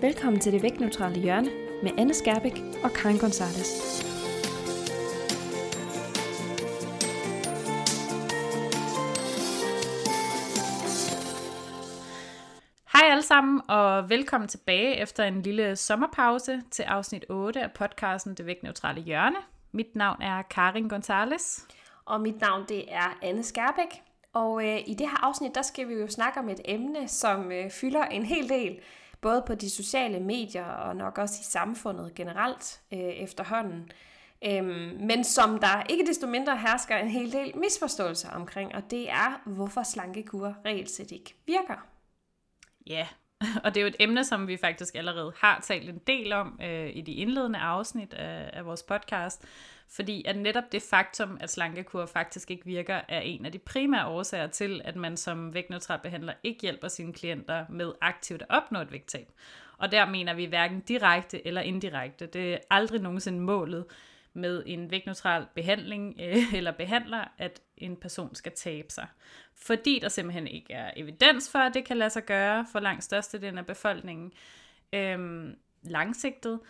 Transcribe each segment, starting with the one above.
Velkommen til det vægtneutrale hjørne med Anne Skærbæk og Karin Gonzalez. Hej alle sammen, og velkommen tilbage efter en lille sommerpause til afsnit 8 af podcasten Det Vægtneutrale Hjørne. Mit navn er Karin Gonzalez. Og mit navn det er Anne Skærbæk. Og øh, i det her afsnit, der skal vi jo snakke om et emne, som øh, fylder en hel del, både på de sociale medier og nok også i samfundet generelt øh, efterhånden. Øhm, men som der ikke desto mindre hersker en hel del misforståelser omkring, og det er, hvorfor slankekur reelt set ikke virker. Ja, og det er jo et emne, som vi faktisk allerede har talt en del om øh, i de indledende afsnit af, af vores podcast, fordi at netop det faktum, at slankekur faktisk ikke virker, er en af de primære årsager til, at man som vægtneutral behandler ikke hjælper sine klienter med aktivt at opnå et vægttab. Og der mener vi hverken direkte eller indirekte. Det er aldrig nogensinde målet med en vægtneutral behandling øh, eller behandler, at en person skal tabe sig. Fordi der simpelthen ikke er evidens for, at det kan lade sig gøre for langt størstedelen af befolkningen øh, langsigtet.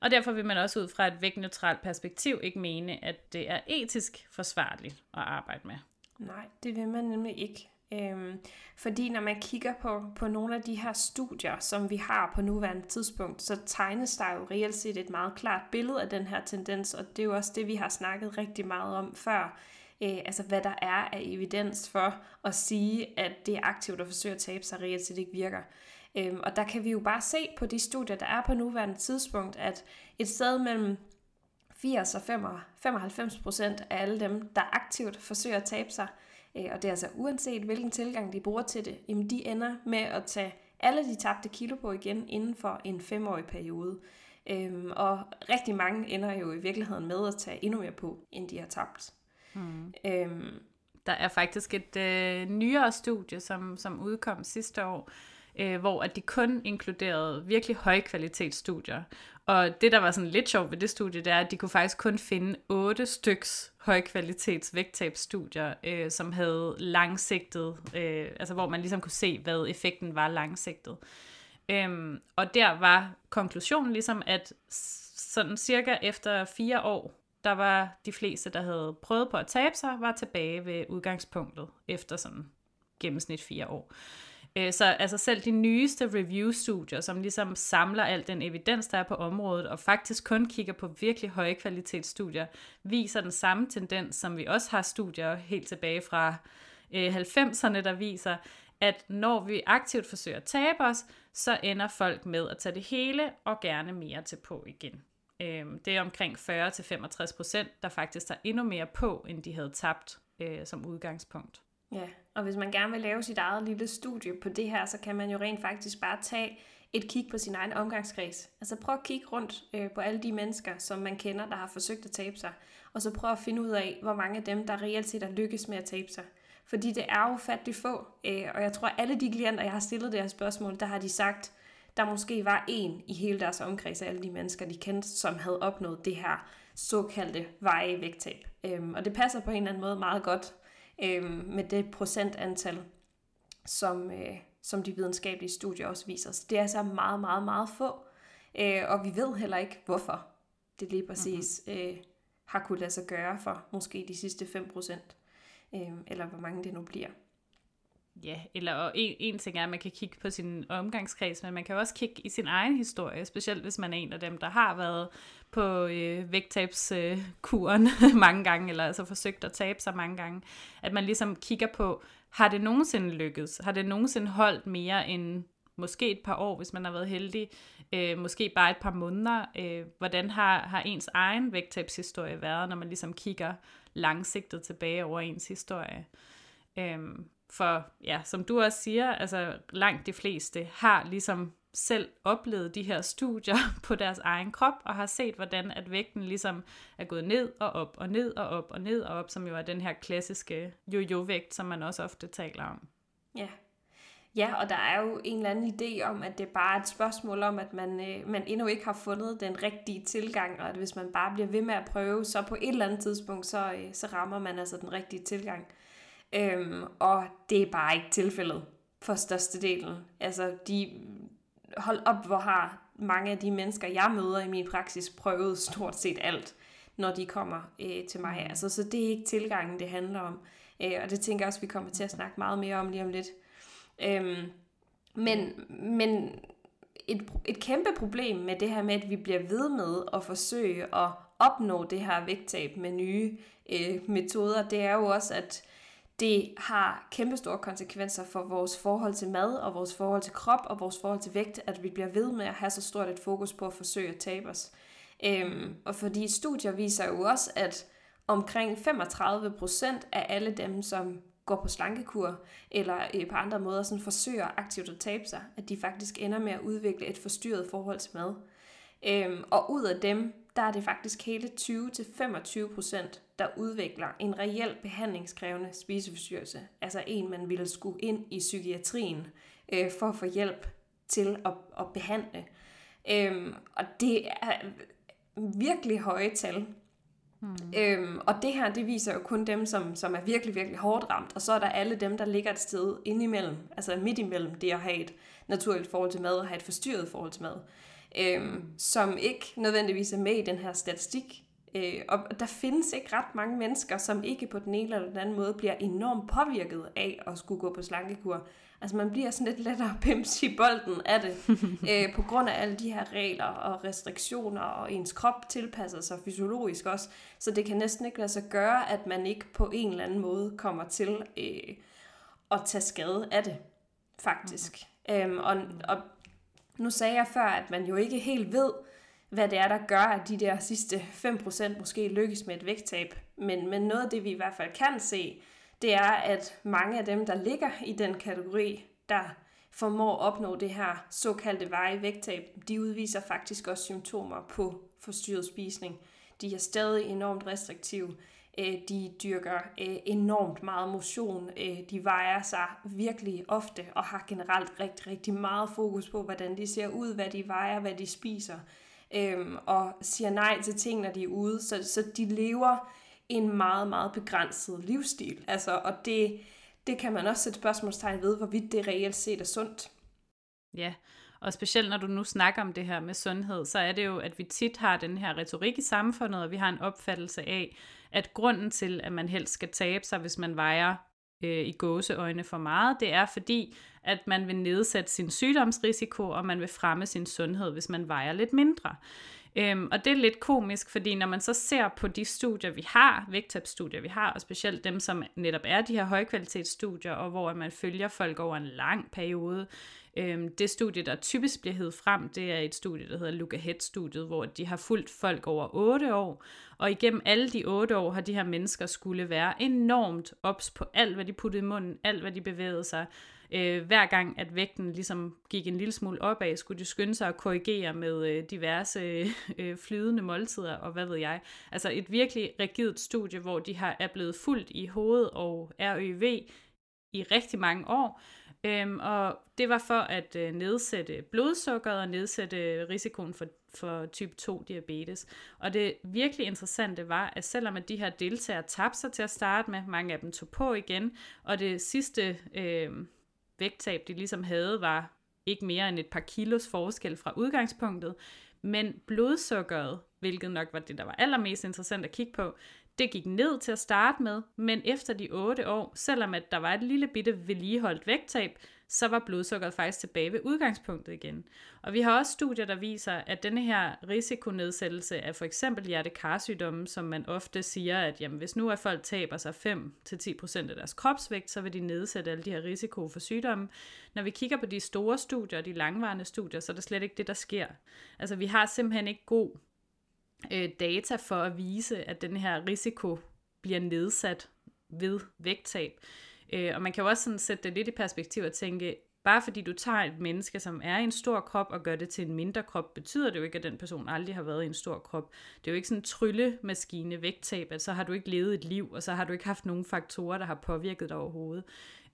Og derfor vil man også ud fra et vægtneutralt perspektiv ikke mene, at det er etisk forsvarligt at arbejde med. Nej, det vil man nemlig ikke. Øhm, fordi når man kigger på, på nogle af de her studier, som vi har på nuværende tidspunkt, så tegnes der jo reelt set et meget klart billede af den her tendens, og det er jo også det, vi har snakket rigtig meget om før. Øh, altså hvad der er af evidens for at sige, at det er aktivt at forsøge at tabe sig reelt set ikke virker. Øhm, og der kan vi jo bare se på de studier, der er på nuværende tidspunkt, at et sted mellem 80 og 95 procent af alle dem, der aktivt forsøger at tabe sig, øh, og det er altså uanset hvilken tilgang de bruger til det, jamen de ender med at tage alle de tabte kilo på igen inden for en femårig periode. Øhm, og rigtig mange ender jo i virkeligheden med at tage endnu mere på, end de har tabt. Mm. Øhm, der er faktisk et øh, nyere studie, som, som udkom sidste år, øh, hvor at de kun inkluderede virkelig højkvalitetsstudier. Og det, der var sådan lidt sjovt ved det studie, det er, at de kunne faktisk kun finde otte styks højkvalitets vægttabsstudier, øh, som havde langsigtet, øh, altså hvor man ligesom kunne se, hvad effekten var langsigtet. Øhm, og der var konklusionen ligesom, at sådan cirka efter fire år, der var de fleste, der havde prøvet på at tabe sig, var tilbage ved udgangspunktet efter sådan gennemsnit fire år. Øh, Øh, så altså selv de nyeste review-studier, som ligesom samler al den evidens, der er på området, og faktisk kun kigger på virkelig høje kvalitetsstudier, viser den samme tendens, som vi også har studier helt tilbage fra øh, 90'erne, der viser, at når vi aktivt forsøger at tabe os, så ender folk med at tage det hele og gerne mere til på igen. Øh, det er omkring 40-65 procent, der faktisk tager endnu mere på, end de havde tabt øh, som udgangspunkt. Ja, og hvis man gerne vil lave sit eget lille studie på det her, så kan man jo rent faktisk bare tage et kig på sin egen omgangskreds. Altså prøv at kigge rundt øh, på alle de mennesker, som man kender, der har forsøgt at tabe sig. Og så prøv at finde ud af, hvor mange af dem, der reelt set har lykkes med at tabe sig. Fordi det er jo fattigt få. Øh, og jeg tror, at alle de klienter, jeg har stillet det her spørgsmål, der har de sagt, der måske var en i hele deres omkreds af alle de mennesker, de kendte, som havde opnået det her såkaldte veje vægttab. Øhm, og det passer på en eller anden måde meget godt øh, med det procentantal, som, øh, som de videnskabelige studier også viser. Så det er altså meget, meget, meget få. Øh, og vi ved heller ikke, hvorfor det lige præcis mm-hmm. øh, har kunnet lade sig gøre for måske de sidste 5%, øh, eller hvor mange det nu bliver. Ja, eller og en, en ting er, at man kan kigge på sin omgangskreds, men man kan også kigge i sin egen historie, specielt hvis man er en af dem, der har været på øh, vægttabskuren øh, mange gange, eller altså forsøgt at tabe sig mange gange, at man ligesom kigger på, har det nogensinde lykkedes? Har det nogensinde holdt mere end måske et par år, hvis man har været heldig, øh, måske bare et par måneder. Øh, hvordan har, har ens egen vægttabshistorie været, når man ligesom kigger langsigtet tilbage over ens historie? Øh, for ja, som du også siger, altså langt de fleste har ligesom selv oplevet de her studier på deres egen krop, og har set, hvordan at vægten ligesom er gået ned og op og ned og op og ned og op, som jo er den her klassiske jojo-vægt, som man også ofte taler om. Ja. Ja, og der er jo en eller anden idé om, at det er bare et spørgsmål om, at man, øh, man endnu ikke har fundet den rigtige tilgang, og at hvis man bare bliver ved med at prøve, så på et eller andet tidspunkt, så, øh, så rammer man altså den rigtige tilgang. Øhm, og det er bare ikke tilfældet for størstedelen. Altså, de hold op, hvor har mange af de mennesker, jeg møder i min praksis, prøvet stort set alt, når de kommer øh, til mig. Altså, så det er ikke tilgangen, det handler om. Øh, og det tænker jeg også, vi kommer til at snakke meget mere om lige om lidt. Øhm, men, men et, et kæmpe problem med det her med, at vi bliver ved med at forsøge at opnå det her vægttab med nye øh, metoder, det er jo også, at det har kæmpestore konsekvenser for vores forhold til mad og vores forhold til krop og vores forhold til vægt, at vi bliver ved med at have så stort et fokus på at forsøge at tabe os. Øhm, og fordi studier viser jo også, at omkring 35% af alle dem, som går på slankekur, eller øh, på andre måder sådan forsøger aktivt at tabe sig, at de faktisk ender med at udvikle et forstyrret forhold til mad. Øhm, og ud af dem, der er det faktisk hele 20-25 procent, der udvikler en reel behandlingskrævende spiseforstyrrelse. Altså en, man ville skulle ind i psykiatrien øh, for at få hjælp til at, at behandle. Øhm, og det er virkelig høje tal. Hmm. Øhm, og det her, det viser jo kun dem, som, som er virkelig, virkelig hårdt ramt. Og så er der alle dem, der ligger et sted indimellem, altså midt imellem det at have et naturligt forhold til mad og have et forstyrret forhold til mad øhm, som ikke nødvendigvis er med i den her statistik. Øh, og der findes ikke ret mange mennesker, som ikke på den ene eller den anden måde bliver enormt påvirket af at skulle gå på slankekur. Altså man bliver sådan lidt lettere pims i bolden af det, øh, på grund af alle de her regler og restriktioner, og ens krop tilpasser sig fysiologisk også. Så det kan næsten ikke lade sig gøre, at man ikke på en eller anden måde kommer til øh, at tage skade af det, faktisk. Mm. Øhm, og, og nu sagde jeg før, at man jo ikke helt ved, hvad det er, der gør, at de der sidste 5% måske lykkes med et vægttab. Men, men noget af det, vi i hvert fald kan se, det er, at mange af dem, der ligger i den kategori, der formår at opnå det her såkaldte veje vægttab, de udviser faktisk også symptomer på forstyrret spisning. De er stadig enormt restriktive. Øh, de dyrker øh, enormt meget motion. Øh, de vejer sig virkelig ofte og har generelt rigtig, rigtig meget fokus på, hvordan de ser ud, hvad de vejer, hvad de spiser. Øhm, og siger nej til ting, når de er ude. Så, så de lever en meget, meget begrænset livsstil. Altså, og det, det kan man også sætte spørgsmålstegn ved, hvorvidt det reelt set er sundt. Ja, og specielt når du nu snakker om det her med sundhed, så er det jo, at vi tit har den her retorik i samfundet, og vi har en opfattelse af, at grunden til, at man helst skal tabe sig, hvis man vejer øh, i gåseøjne for meget, det er fordi, at man vil nedsætte sin sygdomsrisiko, og man vil fremme sin sundhed, hvis man vejer lidt mindre. Øhm, og det er lidt komisk, fordi når man så ser på de studier, vi har, vægttabsstudier, vi har, og specielt dem, som netop er de her højkvalitetsstudier, og hvor man følger folk over en lang periode, øhm, det studie, der typisk bliver hed frem, det er et studie, der hedder Look Ahead-studiet, hvor de har fulgt folk over 8 år, og igennem alle de 8 år har de her mennesker skulle være enormt ops på alt, hvad de puttede i munden, alt, hvad de bevægede sig, øh, hver gang, at vægten ligesom gik en lille smule opad, skulle de skynde sig at korrigere med øh, diverse øh, øh flydende måltider og hvad ved jeg. Altså et virkelig rigidt studie, hvor de har er blevet fuldt i hoved og RØV i rigtig mange år. Øhm, og det var for at øh, nedsætte blodsukkeret og nedsætte risikoen for, for type 2 diabetes. Og det virkelig interessante var, at selvom at de her deltagere tabte sig til at starte med, mange af dem tog på igen, og det sidste øh, vægttab, de ligesom havde, var ikke mere end et par kilos forskel fra udgangspunktet, men blodsukkeret, hvilket nok var det, der var allermest interessant at kigge på, det gik ned til at starte med, men efter de 8 år, selvom at der var et lille bitte vedligeholdt vægttab, så var blodsukkeret faktisk tilbage ved udgangspunktet igen. Og vi har også studier, der viser, at denne her risikonedsættelse af for eksempel hjertekarsygdomme, som man ofte siger, at jamen, hvis nu er folk taber sig 5-10% af deres kropsvægt, så vil de nedsætte alle de her risiko for sygdomme. Når vi kigger på de store studier, de langvarende studier, så er det slet ikke det, der sker. Altså vi har simpelthen ikke god øh, data for at vise, at den her risiko bliver nedsat ved vægttab. Øh, og man kan jo også sådan sætte det lidt i perspektiv og tænke, bare fordi du tager et menneske, som er i en stor krop, og gør det til en mindre krop, betyder det jo ikke, at den person aldrig har været i en stor krop. Det er jo ikke sådan en tryllemaskine vægttab, at så har du ikke levet et liv, og så har du ikke haft nogen faktorer, der har påvirket dig overhovedet.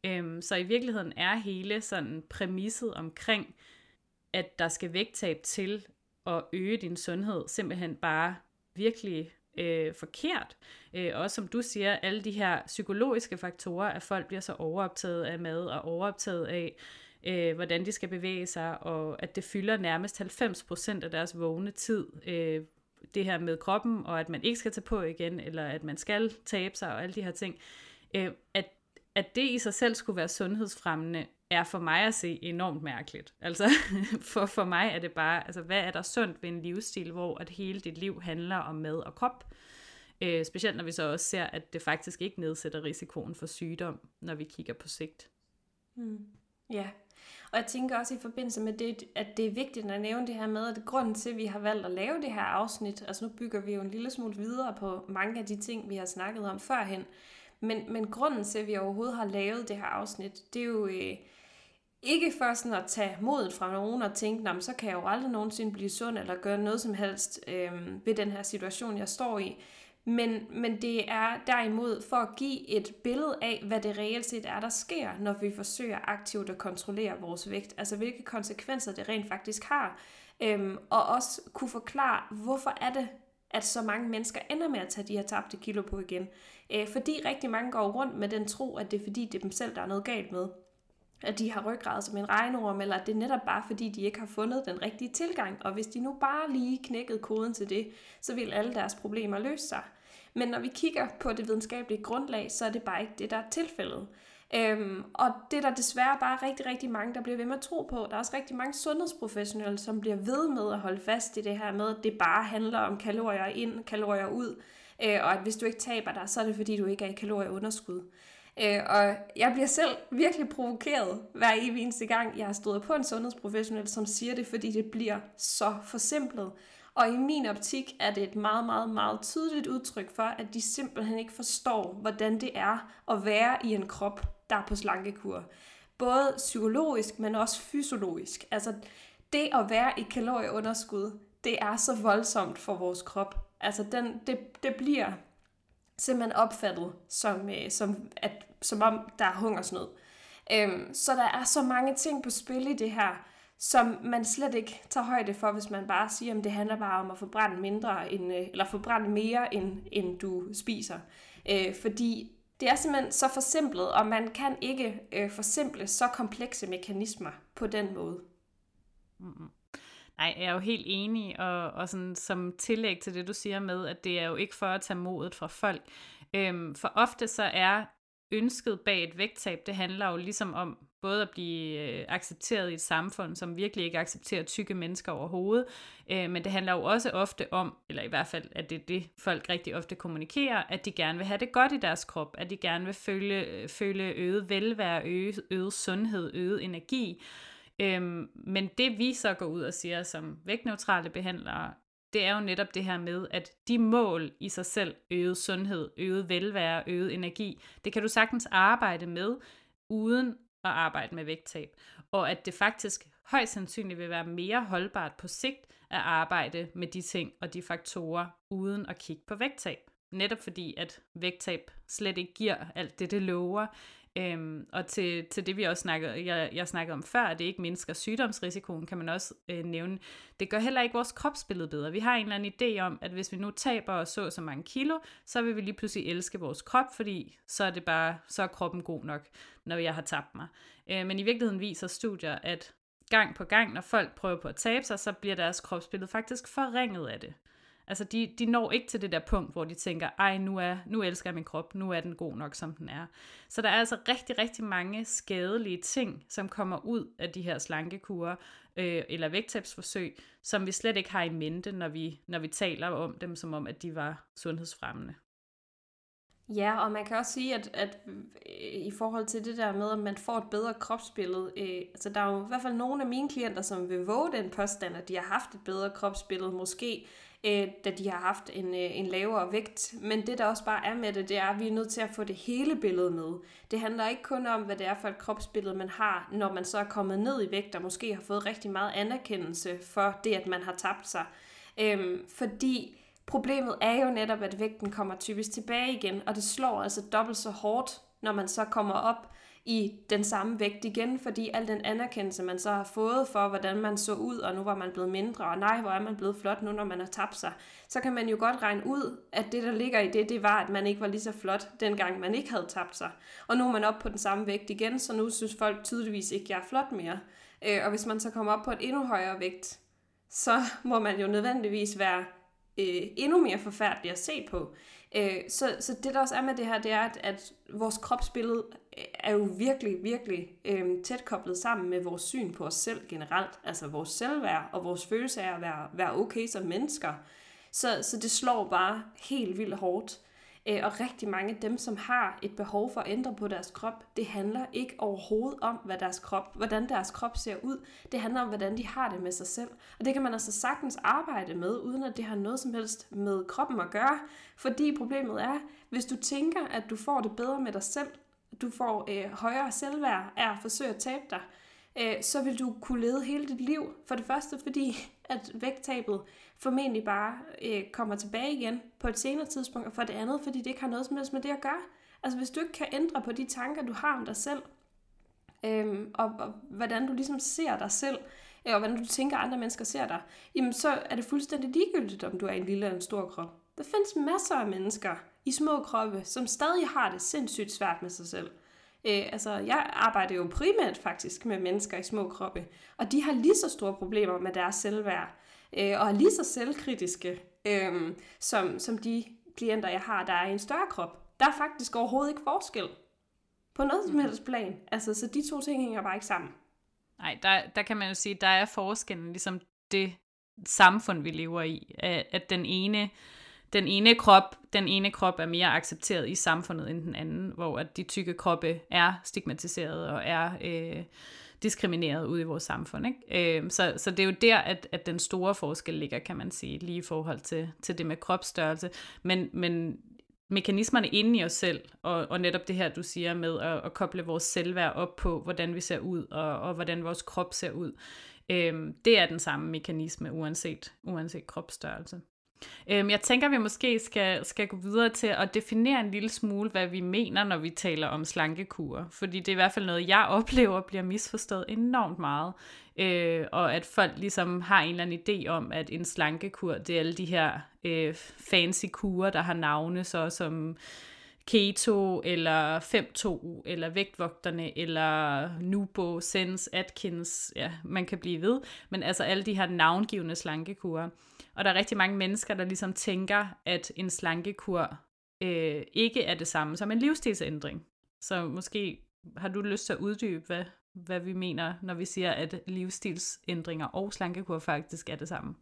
Øhm, så i virkeligheden er hele sådan præmisset omkring, at der skal vægttab til at øge din sundhed, simpelthen bare virkelig øh, forkert. Øh, også som du siger, alle de her psykologiske faktorer, at folk bliver så overoptaget af mad og overoptaget af øh, hvordan de skal bevæge sig, og at det fylder nærmest 90% af deres vågne tid, øh, det her med kroppen, og at man ikke skal tage på igen, eller at man skal tabe sig, og alle de her ting, øh, at, at det i sig selv skulle være sundhedsfremmende, er for mig at se enormt mærkeligt. Altså, for, for mig er det bare, altså, hvad er der sundt ved en livsstil, hvor at hele dit liv handler om mad og krop? Øh, specielt når vi så også ser, at det faktisk ikke nedsætter risikoen for sygdom, når vi kigger på sigt. Mm. Ja, og jeg tænker også i forbindelse med det, at det er vigtigt at nævne det her med, at grunden til, at vi har valgt at lave det her afsnit, altså nu bygger vi jo en lille smule videre på mange af de ting, vi har snakket om førhen, men, men grunden til, at vi overhovedet har lavet det her afsnit, det er jo øh, ikke for sådan at tage modet fra nogen og tænke, så kan jeg jo aldrig nogensinde blive sund eller gøre noget som helst øh, ved den her situation, jeg står i. Men, men det er derimod for at give et billede af, hvad det reelt set er, der sker, når vi forsøger aktivt at kontrollere vores vægt. Altså hvilke konsekvenser det rent faktisk har. Øhm, og også kunne forklare, hvorfor er det, at så mange mennesker ender med at tage de her tabte kilo på igen. Øh, fordi rigtig mange går rundt med den tro, at det er fordi, det er dem selv, der er noget galt med. At de har ryggrad som en regnorm, eller at det er netop bare fordi, de ikke har fundet den rigtige tilgang. Og hvis de nu bare lige knækkede koden til det, så vil alle deres problemer løse sig. Men når vi kigger på det videnskabelige grundlag, så er det bare ikke det, der er tilfældet. Øhm, og det er der desværre bare rigtig, rigtig mange, der bliver ved med at tro på. Der er også rigtig mange sundhedsprofessionelle, som bliver ved med at holde fast i det her med, at det bare handler om kalorier ind, kalorier ud. Øh, og at hvis du ikke taber dig, så er det fordi, du ikke er i kalorieunderskud. Øh, og jeg bliver selv virkelig provokeret hver evig eneste gang, jeg har stået på en sundhedsprofessionel, som siger det, fordi det bliver så forsimplet. Og i min optik er det et meget, meget, meget tydeligt udtryk for, at de simpelthen ikke forstår, hvordan det er at være i en krop, der er på slankekur. Både psykologisk, men også fysiologisk. Altså, det at være i kalorieunderskud, det er så voldsomt for vores krop. Altså, den, det, det bliver simpelthen opfattet som, øh, som, at, som om, der er hungersnød. Øhm, så der er så mange ting på spil i det her, som man slet ikke tager højde for, hvis man bare siger, at det handler bare om at forbrænde mindre, end, øh, eller forbrænde mere, end, end du spiser. Øh, fordi det er simpelthen så forsimplet, og man kan ikke øh, forsimple så komplekse mekanismer på den måde. Mm-hmm. Nej, jeg er jo helt enig, og, og sådan, som tillæg til det, du siger med, at det er jo ikke for at tage modet fra folk. Øhm, for ofte så er ønsket bag et vægttab, det handler jo ligesom om både at blive øh, accepteret i et samfund, som virkelig ikke accepterer tykke mennesker overhovedet, øh, men det handler jo også ofte om, eller i hvert fald, at det er det, folk rigtig ofte kommunikerer, at de gerne vil have det godt i deres krop, at de gerne vil føle, øh, føle øget velvære, øget, øget sundhed, øget energi. Øhm, men det vi så går ud og siger som vægtneutrale behandlere, det er jo netop det her med, at de mål i sig selv, øget sundhed, øget velvære, øget energi, det kan du sagtens arbejde med, uden at arbejde med vægttab. Og at det faktisk højst sandsynligt vil være mere holdbart på sigt at arbejde med de ting og de faktorer, uden at kigge på vægttab. Netop fordi, at vægttab slet ikke giver alt det, det lover, Øhm, og til, til det vi også snakkede, jeg, jeg snakkede om før, at det ikke mindsker sygdomsrisikoen, kan man også øh, nævne. Det gør heller ikke vores kropsbillede bedre. Vi har en eller anden idé om, at hvis vi nu taber og så så mange kilo, så vil vi lige pludselig elske vores krop, fordi så er det bare, så er kroppen god nok, når jeg har tabt mig. Øh, men i virkeligheden viser studier, at gang på gang, når folk prøver på at tabe sig, så bliver deres kropsbillede faktisk forringet af det. Altså, de, de når ikke til det der punkt, hvor de tænker, ej, nu, er, nu elsker jeg min krop, nu er den god nok, som den er. Så der er altså rigtig, rigtig mange skadelige ting, som kommer ud af de her slankekurer øh, eller vægttabsforsøg, som vi slet ikke har i mente, når vi, når vi taler om dem, som om, at de var sundhedsfremmende. Ja, og man kan også sige, at, at øh, i forhold til det der med, at man får et bedre kropsbillede, øh, altså der er jo i hvert fald nogle af mine klienter, som vil våge den påstand, at de har haft et bedre kropsbillede, måske øh, da de har haft en, øh, en lavere vægt. Men det, der også bare er med det, det er, at vi er nødt til at få det hele billede med. Det handler ikke kun om, hvad det er for et kropsbillede, man har, når man så er kommet ned i vægt, og måske har fået rigtig meget anerkendelse for det, at man har tabt sig. Øh, fordi problemet er jo netop, at vægten kommer typisk tilbage igen, og det slår altså dobbelt så hårdt, når man så kommer op i den samme vægt igen, fordi al den anerkendelse, man så har fået for, hvordan man så ud, og nu var man blevet mindre, og nej, hvor er man blevet flot nu, når man har tabt sig, så kan man jo godt regne ud, at det, der ligger i det, det var, at man ikke var lige så flot, dengang man ikke havde tabt sig. Og nu er man op på den samme vægt igen, så nu synes folk tydeligvis ikke, at jeg er flot mere. Øh, og hvis man så kommer op på et endnu højere vægt, så må man jo nødvendigvis være øh, endnu mere forfærdelig at se på. Øh, så, så det der også er med det her, det er, at, at vores kropsbillede er jo virkelig, virkelig øh, tæt koblet sammen med vores syn på os selv generelt. Altså vores selvværd og vores følelse af at være, være okay som mennesker. Så, så det slår bare helt vildt hårdt. Øh, og rigtig mange af dem, som har et behov for at ændre på deres krop, det handler ikke overhovedet om, hvad deres krop, hvordan deres krop ser ud. Det handler om, hvordan de har det med sig selv. Og det kan man altså sagtens arbejde med, uden at det har noget som helst med kroppen at gøre. Fordi problemet er, hvis du tænker, at du får det bedre med dig selv, du får øh, højere selvværd af at forsøge at tabe dig, øh, så vil du kunne lede hele dit liv. For det første, fordi at vægttabet formentlig bare øh, kommer tilbage igen på et senere tidspunkt, og for det andet, fordi det ikke har noget som helst med det at gøre. Altså hvis du ikke kan ændre på de tanker, du har om dig selv, øh, og, og hvordan du ligesom ser dig selv, øh, og hvordan du tænker, at andre mennesker ser dig, jamen så er det fuldstændig ligegyldigt, om du er en lille eller en stor krop. Der findes masser af mennesker i små kroppe, som stadig har det sindssygt svært med sig selv. Øh, altså, jeg arbejder jo primært faktisk med mennesker i små kroppe, og de har lige så store problemer med deres selvværd, øh, og er lige så selvkritiske, øh, som, som de klienter, jeg har, der er i en større krop. Der er faktisk overhovedet ikke forskel på noget som helst plan. Altså, så de to ting hænger bare ikke sammen. Nej, der, der kan man jo sige, der er forskellen ligesom det samfund, vi lever i, at, at den ene den ene krop, den ene krop er mere accepteret i samfundet end den anden, hvor at de tykke kroppe er stigmatiseret og er øh, diskrimineret ude i vores samfund. Ikke? Øh, så, så det er jo der, at, at den store forskel ligger, kan man sige, lige i forhold til, til det med kropsstørrelse. Men, men mekanismerne inde i os selv, og, og netop det her, du siger med at, at koble vores selvværd op på, hvordan vi ser ud, og, og hvordan vores krop ser ud, øh, det er den samme mekanisme, uanset, uanset kropsstørrelse. Øhm, jeg tænker, at vi måske skal, skal gå videre til at definere en lille smule, hvad vi mener, når vi taler om slankekur. Fordi det er i hvert fald noget, jeg oplever bliver misforstået enormt meget. Øh, og at folk ligesom har en eller anden idé om, at en slankekur, det er alle de her øh, fancy kurer, der har navne, så som Keto, eller 5-2, eller Vægtvogterne, eller Nubo, Sense, Atkins, ja, man kan blive ved. Men altså alle de her navngivende slankekurer. Og der er rigtig mange mennesker, der ligesom tænker, at en slankekur øh, ikke er det samme som en livsstilsændring. Så måske har du lyst til at uddybe, hvad, hvad vi mener, når vi siger, at livsstilsændringer og slankekur faktisk er det samme.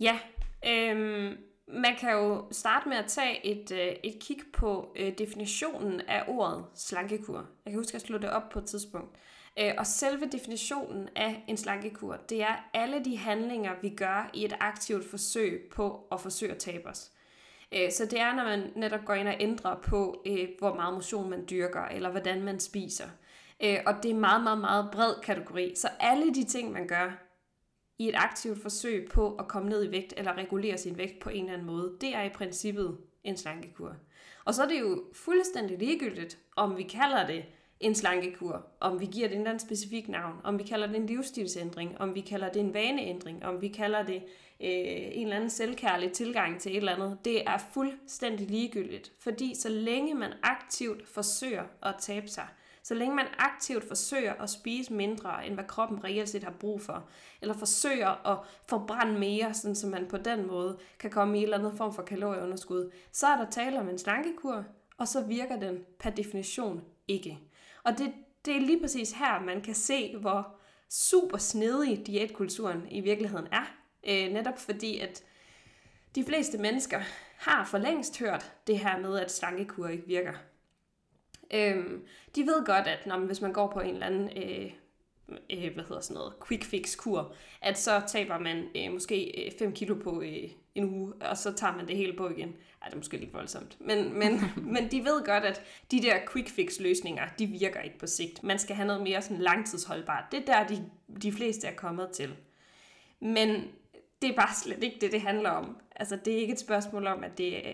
Ja, øhm, man kan jo starte med at tage et, øh, et kig på øh, definitionen af ordet slankekur. Jeg kan huske, at jeg slog det op på et tidspunkt. Øh, og selve definitionen af en slankekur, det er alle de handlinger, vi gør i et aktivt forsøg på at forsøge at tabe os. Øh, så det er, når man netop går ind og ændrer på, øh, hvor meget motion man dyrker, eller hvordan man spiser. Og det er en meget, meget, meget bred kategori. Så alle de ting, man gør i et aktivt forsøg på at komme ned i vægt, eller regulere sin vægt på en eller anden måde, det er i princippet en slankekur. Og så er det jo fuldstændig ligegyldigt, om vi kalder det en slankekur, om vi giver det en eller anden specifik navn, om vi kalder det en livsstilsændring, om vi kalder det en vaneændring, om vi kalder det øh, en eller anden selvkærlig tilgang til et eller andet, det er fuldstændig ligegyldigt. Fordi så længe man aktivt forsøger at tabe sig, så længe man aktivt forsøger at spise mindre, end hvad kroppen reelt set har brug for, eller forsøger at forbrænde mere, sådan så man på den måde kan komme i en eller anden form for kalorieunderskud, så er der tale om en slankekur, og så virker den per definition ikke. Og det, det er lige præcis her, man kan se, hvor super snedig diætkulturen i virkeligheden er. Øh, netop fordi, at de fleste mennesker har for længst hørt det her med, at slankekur ikke virker. Øhm, de ved godt, at når, hvis man går på en eller anden øh, øh, hvad hedder sådan noget, quick fix kur, at så taber man øh, måske øh, 5 kilo på øh, en uge, og så tager man det hele på igen. Ej, det er måske lidt voldsomt. Men, men, men de ved godt, at de der quick fix løsninger, de virker ikke på sigt. Man skal have noget mere sådan langtidsholdbart. Det er der, de, de fleste er kommet til. Men det er bare slet ikke det, det handler om. Altså, det er ikke et spørgsmål om, at det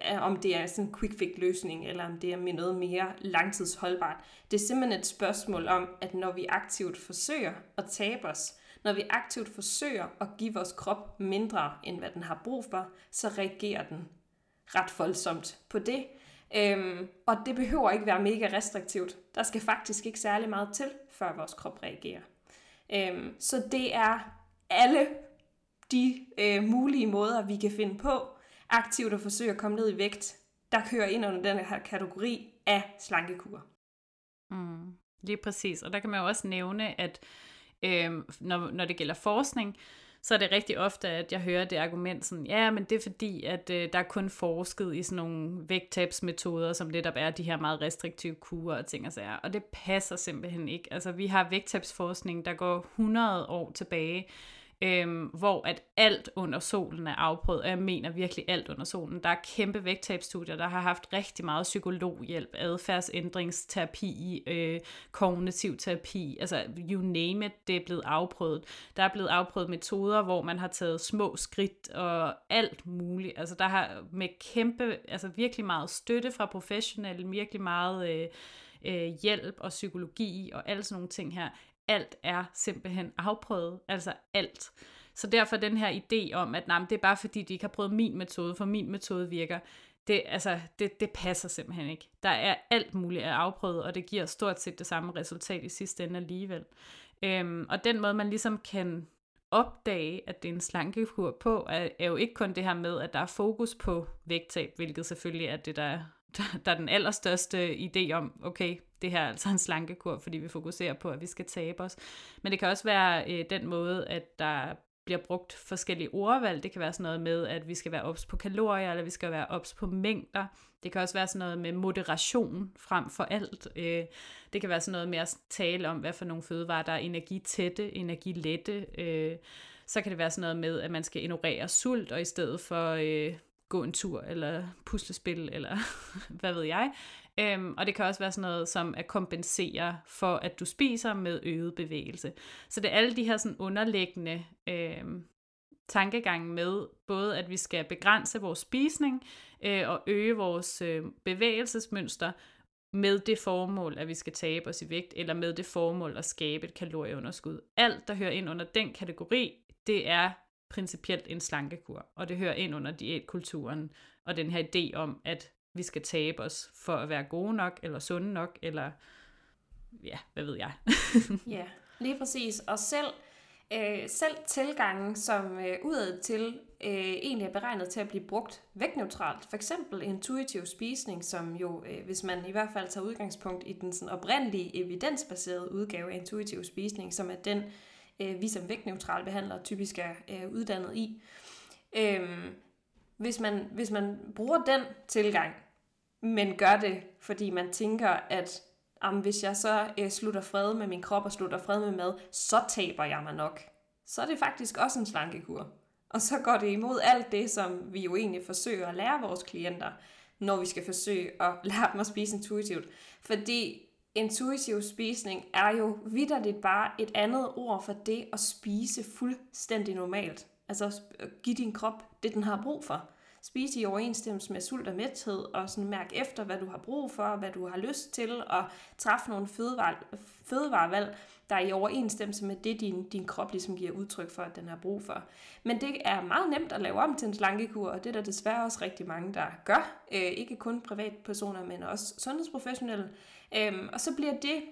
er, om det er sådan en quick fix løsning, eller om det er noget mere langtidsholdbart. Det er simpelthen et spørgsmål om, at når vi aktivt forsøger at tabe os, når vi aktivt forsøger at give vores krop mindre, end hvad den har brug for, så reagerer den ret voldsomt på det. Øhm, og det behøver ikke være mega restriktivt. Der skal faktisk ikke særlig meget til, før vores krop reagerer. Øhm, så det er alle de øh, mulige måder, vi kan finde på aktivt at forsøge at komme ned i vægt, der kører ind under den her kategori af slankekur. Mm, lige præcis. Og der kan man jo også nævne, at øh, når, når det gælder forskning, så er det rigtig ofte, at jeg hører det argument sådan, ja, men det er fordi, at øh, der er kun forsket i sådan nogle vægttabsmetoder, som netop er de her meget restriktive kurer og ting og sager. Og det passer simpelthen ikke. Altså, vi har vægttabsforskning, der går 100 år tilbage, øhm, hvor at alt under solen er afprøvet, og jeg mener virkelig alt under solen. Der er kæmpe vægttabstudier, der har haft rigtig meget psykologhjælp, adfærdsændringsterapi, øh, kognitiv terapi, altså you name it, det er blevet afprøvet. Der er blevet afprøvet metoder, hvor man har taget små skridt og alt muligt. Altså der har med kæmpe, altså virkelig meget støtte fra professionelle, virkelig meget... Øh, øh, hjælp og psykologi og alle sådan nogle ting her, alt er simpelthen afprøvet, altså alt. Så derfor den her idé om, at nej, det er bare fordi, de ikke har prøvet min metode, for min metode virker, det, altså, det, det passer simpelthen ikke. Der er alt muligt at afprøvet, og det giver stort set det samme resultat i sidste ende alligevel. Øhm, og den måde, man ligesom kan opdage, at det er en slankekur på, er, er jo ikke kun det her med, at der er fokus på vægttab, hvilket selvfølgelig er det, der der, der er den allerstørste idé om, okay, det her er altså en slankekur, fordi vi fokuserer på, at vi skal tabe os. Men det kan også være øh, den måde, at der bliver brugt forskellige ordvalg. Det kan være sådan noget med, at vi skal være ops på kalorier, eller vi skal være ops på mængder. Det kan også være sådan noget med moderation frem for alt. Øh, det kan være sådan noget med at tale om, hvad for nogle fødevarer, der er energitætte, energilette. Øh, så kan det være sådan noget med, at man skal ignorere sult, og i stedet for øh, gå en tur, eller puslespil, eller hvad ved jeg. Øhm, og det kan også være sådan noget som at kompensere for, at du spiser med øget bevægelse. Så det er alle de her sådan underliggende øhm, tankegange med, både at vi skal begrænse vores spisning øh, og øge vores øh, bevægelsesmønster, med det formål, at vi skal tabe os i vægt, eller med det formål at skabe et kalorieunderskud. Alt, der hører ind under den kategori, det er principielt en slankekur, og det hører ind under diætkulturen, og den her idé om, at vi skal tabe os for at være gode nok, eller sunde nok, eller ja, hvad ved jeg. ja, lige præcis. Og selv, øh, selv tilgangen, som øh, udad til øh, egentlig er beregnet til at blive brugt vægtneutralt, for eksempel intuitiv spisning, som jo, øh, hvis man i hvert fald tager udgangspunkt i den sådan oprindelige evidensbaserede udgave af intuitiv spisning, som er den, øh, Øh, vi som vægtneutrale behandlere typisk er øh, uddannet i. Øh, hvis, man, hvis man bruger den tilgang, men gør det, fordi man tænker, at jamen, hvis jeg så øh, slutter fred med min krop og slutter fred med mad, så taber jeg mig nok. Så er det faktisk også en slankekur. Og så går det imod alt det, som vi jo egentlig forsøger at lære vores klienter, når vi skal forsøge at lære dem at spise intuitivt. Fordi intuitiv spisning er jo vidderligt bare et andet ord for det at spise fuldstændig normalt. Altså give din krop det, den har brug for. Spise i overensstemmelse med sult og mæthed, og sådan mærke efter, hvad du har brug for, hvad du har lyst til, og træffe nogle fødevare, fødevarevalg, der er i overensstemmelse med det, din, din krop ligesom giver udtryk for, at den har brug for. Men det er meget nemt at lave om til en slankekur, og det er der desværre også rigtig mange, der gør. Øh, ikke kun privatpersoner, men også sundhedsprofessionelle. Øh, og så bliver det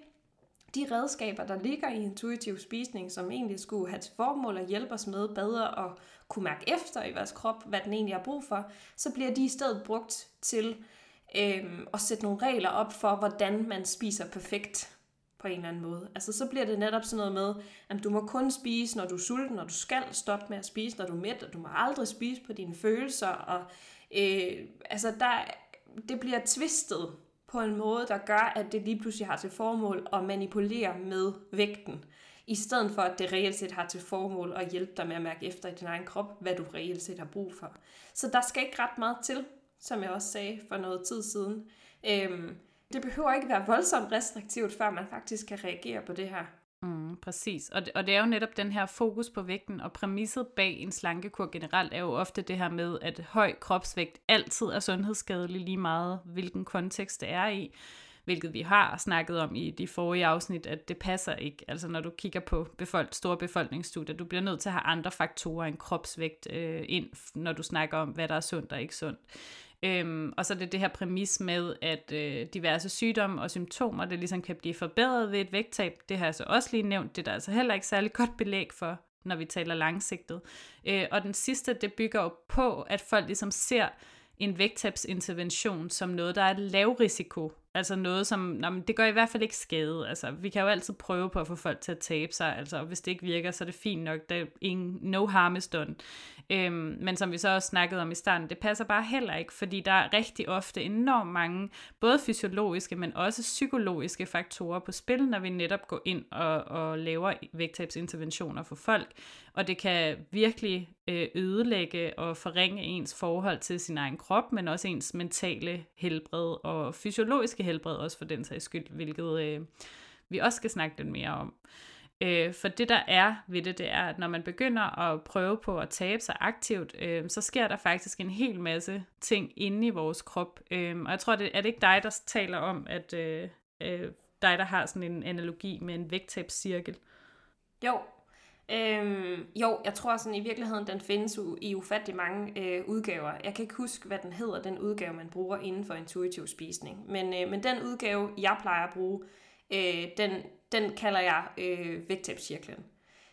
de redskaber, der ligger i intuitiv spisning, som egentlig skulle have til formål at hjælpe os med bedre at kunne mærke efter i vores krop, hvad den egentlig har brug for, så bliver de i stedet brugt til øh, at sætte nogle regler op for, hvordan man spiser perfekt på en eller anden måde. Altså så bliver det netop sådan noget med, at du må kun spise, når du er sulten, og du skal stoppe med at spise, når du er mæt, og du må aldrig spise på dine følelser, og øh, altså der, det bliver tvistet på en måde, der gør, at det lige pludselig har til formål at manipulere med vægten, i stedet for at det reelt set har til formål at hjælpe dig med at mærke efter i din egen krop, hvad du reelt set har brug for. Så der skal ikke ret meget til, som jeg også sagde for noget tid siden. Øhm, det behøver ikke være voldsomt restriktivt, før man faktisk kan reagere på det her. Mm, præcis, og det, og det er jo netop den her fokus på vægten, og præmisset bag en slankekur generelt er jo ofte det her med, at høj kropsvægt altid er sundhedsskadelig lige meget, hvilken kontekst det er i, hvilket vi har snakket om i de forrige afsnit, at det passer ikke. Altså når du kigger på befolk, store befolkningsstudier, du bliver nødt til at have andre faktorer end kropsvægt øh, ind, når du snakker om, hvad der er sundt og ikke sundt. Øhm, og så er det det her præmis med, at øh, diverse sygdomme og symptomer, det ligesom kan blive forbedret ved et vægttab. Det har jeg så også lige nævnt. Det er der altså heller ikke særlig godt belæg for, når vi taler langsigtet. Øh, og den sidste, det bygger jo på, at folk ligesom ser en vægttabsintervention som noget, der er lav risiko. Altså noget, som, nå, men det gør i hvert fald ikke skade. Altså, vi kan jo altid prøve på at få folk til at tabe sig. Altså, hvis det ikke virker, så er det fint nok. Der er ingen, no harm is done. Øhm, men som vi så også snakkede om i starten, det passer bare heller ikke, fordi der er rigtig ofte enormt mange, både fysiologiske, men også psykologiske faktorer på spil, når vi netop går ind og, og laver vægttabsinterventioner for folk. Og det kan virkelig øh, ødelægge og forringe ens forhold til sin egen krop, men også ens mentale helbred og fysiologiske helbred også for den sags skyld, hvilket øh, vi også skal snakke lidt mere om. Øh, for det der er ved det, det er, at når man begynder at prøve på at tabe sig aktivt, øh, så sker der faktisk en hel masse ting inde i vores krop. Øh, og jeg tror, det er det ikke dig, der taler om, at øh, øh, dig, der har sådan en analogi med en vægttabscirkel? Jo, Øhm, jo, jeg tror sådan i virkeligheden, den findes i ufattelig mange øh, udgaver. Jeg kan ikke huske, hvad den hedder, den udgave, man bruger inden for intuitiv spisning. Men, øh, men den udgave, jeg plejer at bruge, øh, den, den kalder jeg øh, vægttabscirklen.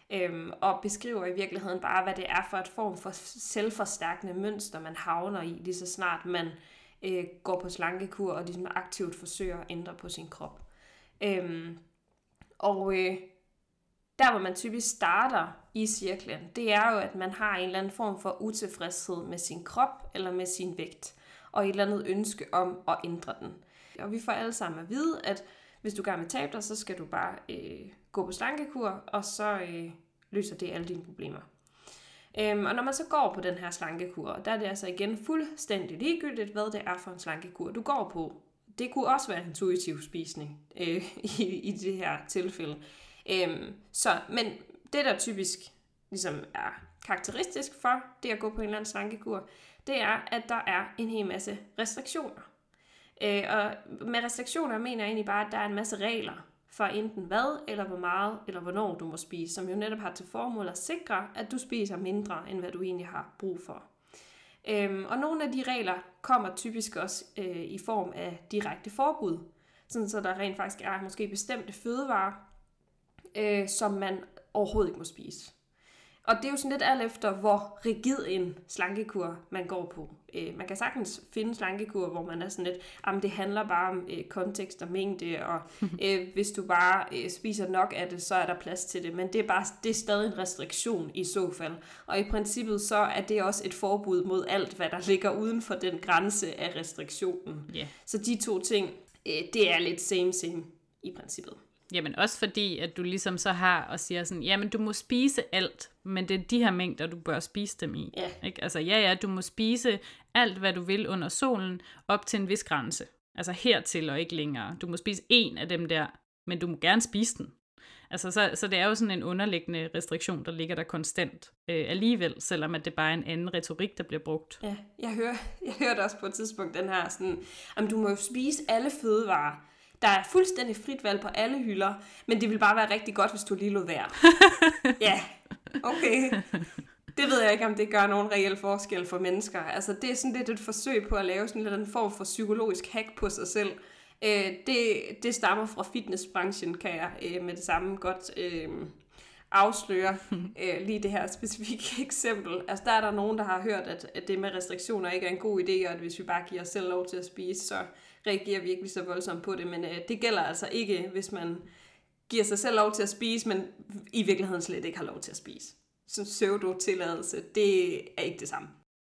Øhm, og beskriver i virkeligheden bare, hvad det er for et form for selvforstærkende mønster, man havner i, lige så snart man øh, går på slankekur og ligesom aktivt forsøger at ændre på sin krop. Øhm, og øh, der, hvor man typisk starter i cirklen, det er jo, at man har en eller anden form for utilfredshed med sin krop eller med sin vægt, og et eller andet ønske om at ændre den. Og vi får alle sammen at vide, at hvis du gerne vil tabe dig, så skal du bare øh, gå på slankekur, og så øh, løser det alle dine problemer. Øhm, og når man så går på den her slankekur, der er det altså igen fuldstændig ligegyldigt, hvad det er for en slankekur, du går på. Det kunne også være intuitiv spisning øh, i, i det her tilfælde. Øhm, så, men det, der typisk ligesom er karakteristisk for det at gå på en eller anden slankekur, det er, at der er en hel masse restriktioner. Øh, og med restriktioner mener jeg egentlig bare, at der er en masse regler for enten hvad, eller hvor meget, eller hvornår du må spise, som jo netop har til formål at sikre, at du spiser mindre, end hvad du egentlig har brug for. Øhm, og nogle af de regler kommer typisk også øh, i form af direkte forbud, sådan så der rent faktisk er måske bestemte fødevarer, øh, som man overhovedet ikke må spise. Og det er jo sådan lidt alt efter, hvor rigid en slankekur man går på. Øh, man kan sagtens finde slankekur, hvor man er sådan lidt, jamen det handler bare om øh, kontekst og mængde, og øh, hvis du bare øh, spiser nok af det, så er der plads til det. Men det er, bare, det er stadig en restriktion i så fald. Og i princippet så er det også et forbud mod alt, hvad der ligger uden for den grænse af restriktionen. Yeah. Så de to ting, øh, det er lidt same same i princippet. Jamen også fordi, at du ligesom så har og siger sådan, jamen du må spise alt, men det er de her mængder, du bør spise dem i. Ja. Ikke? Altså ja, ja, du må spise alt, hvad du vil under solen, op til en vis grænse. Altså hertil og ikke længere. Du må spise en af dem der, men du må gerne spise den. Altså, så, så det er jo sådan en underliggende restriktion, der ligger der konstant øh, alligevel, selvom at det bare er en anden retorik, der bliver brugt. Ja, jeg, hører, jeg hørte også på et tidspunkt den her sådan, om du må jo spise alle fødevarer, der er fuldstændig frit valg på alle hylder, men det vil bare være rigtig godt, hvis du lige lod være. ja, okay. Det ved jeg ikke, om det gør nogen reel forskel for mennesker. Altså, det er sådan lidt et forsøg på at lave sådan lidt en form for psykologisk hack på sig selv. Øh, det, det stammer fra fitnessbranchen, kan jeg øh, med det samme godt øh, afsløre øh, lige det her specifikke eksempel. Altså, der er der nogen, der har hørt, at, at det med restriktioner ikke er en god idé, og at hvis vi bare giver os selv lov til at spise, så reagerer virkelig så voldsomt på det, men øh, det gælder altså ikke, hvis man giver sig selv lov til at spise, men i virkeligheden slet ikke har lov til at spise. Så pseudo-tilladelse, det er ikke det samme.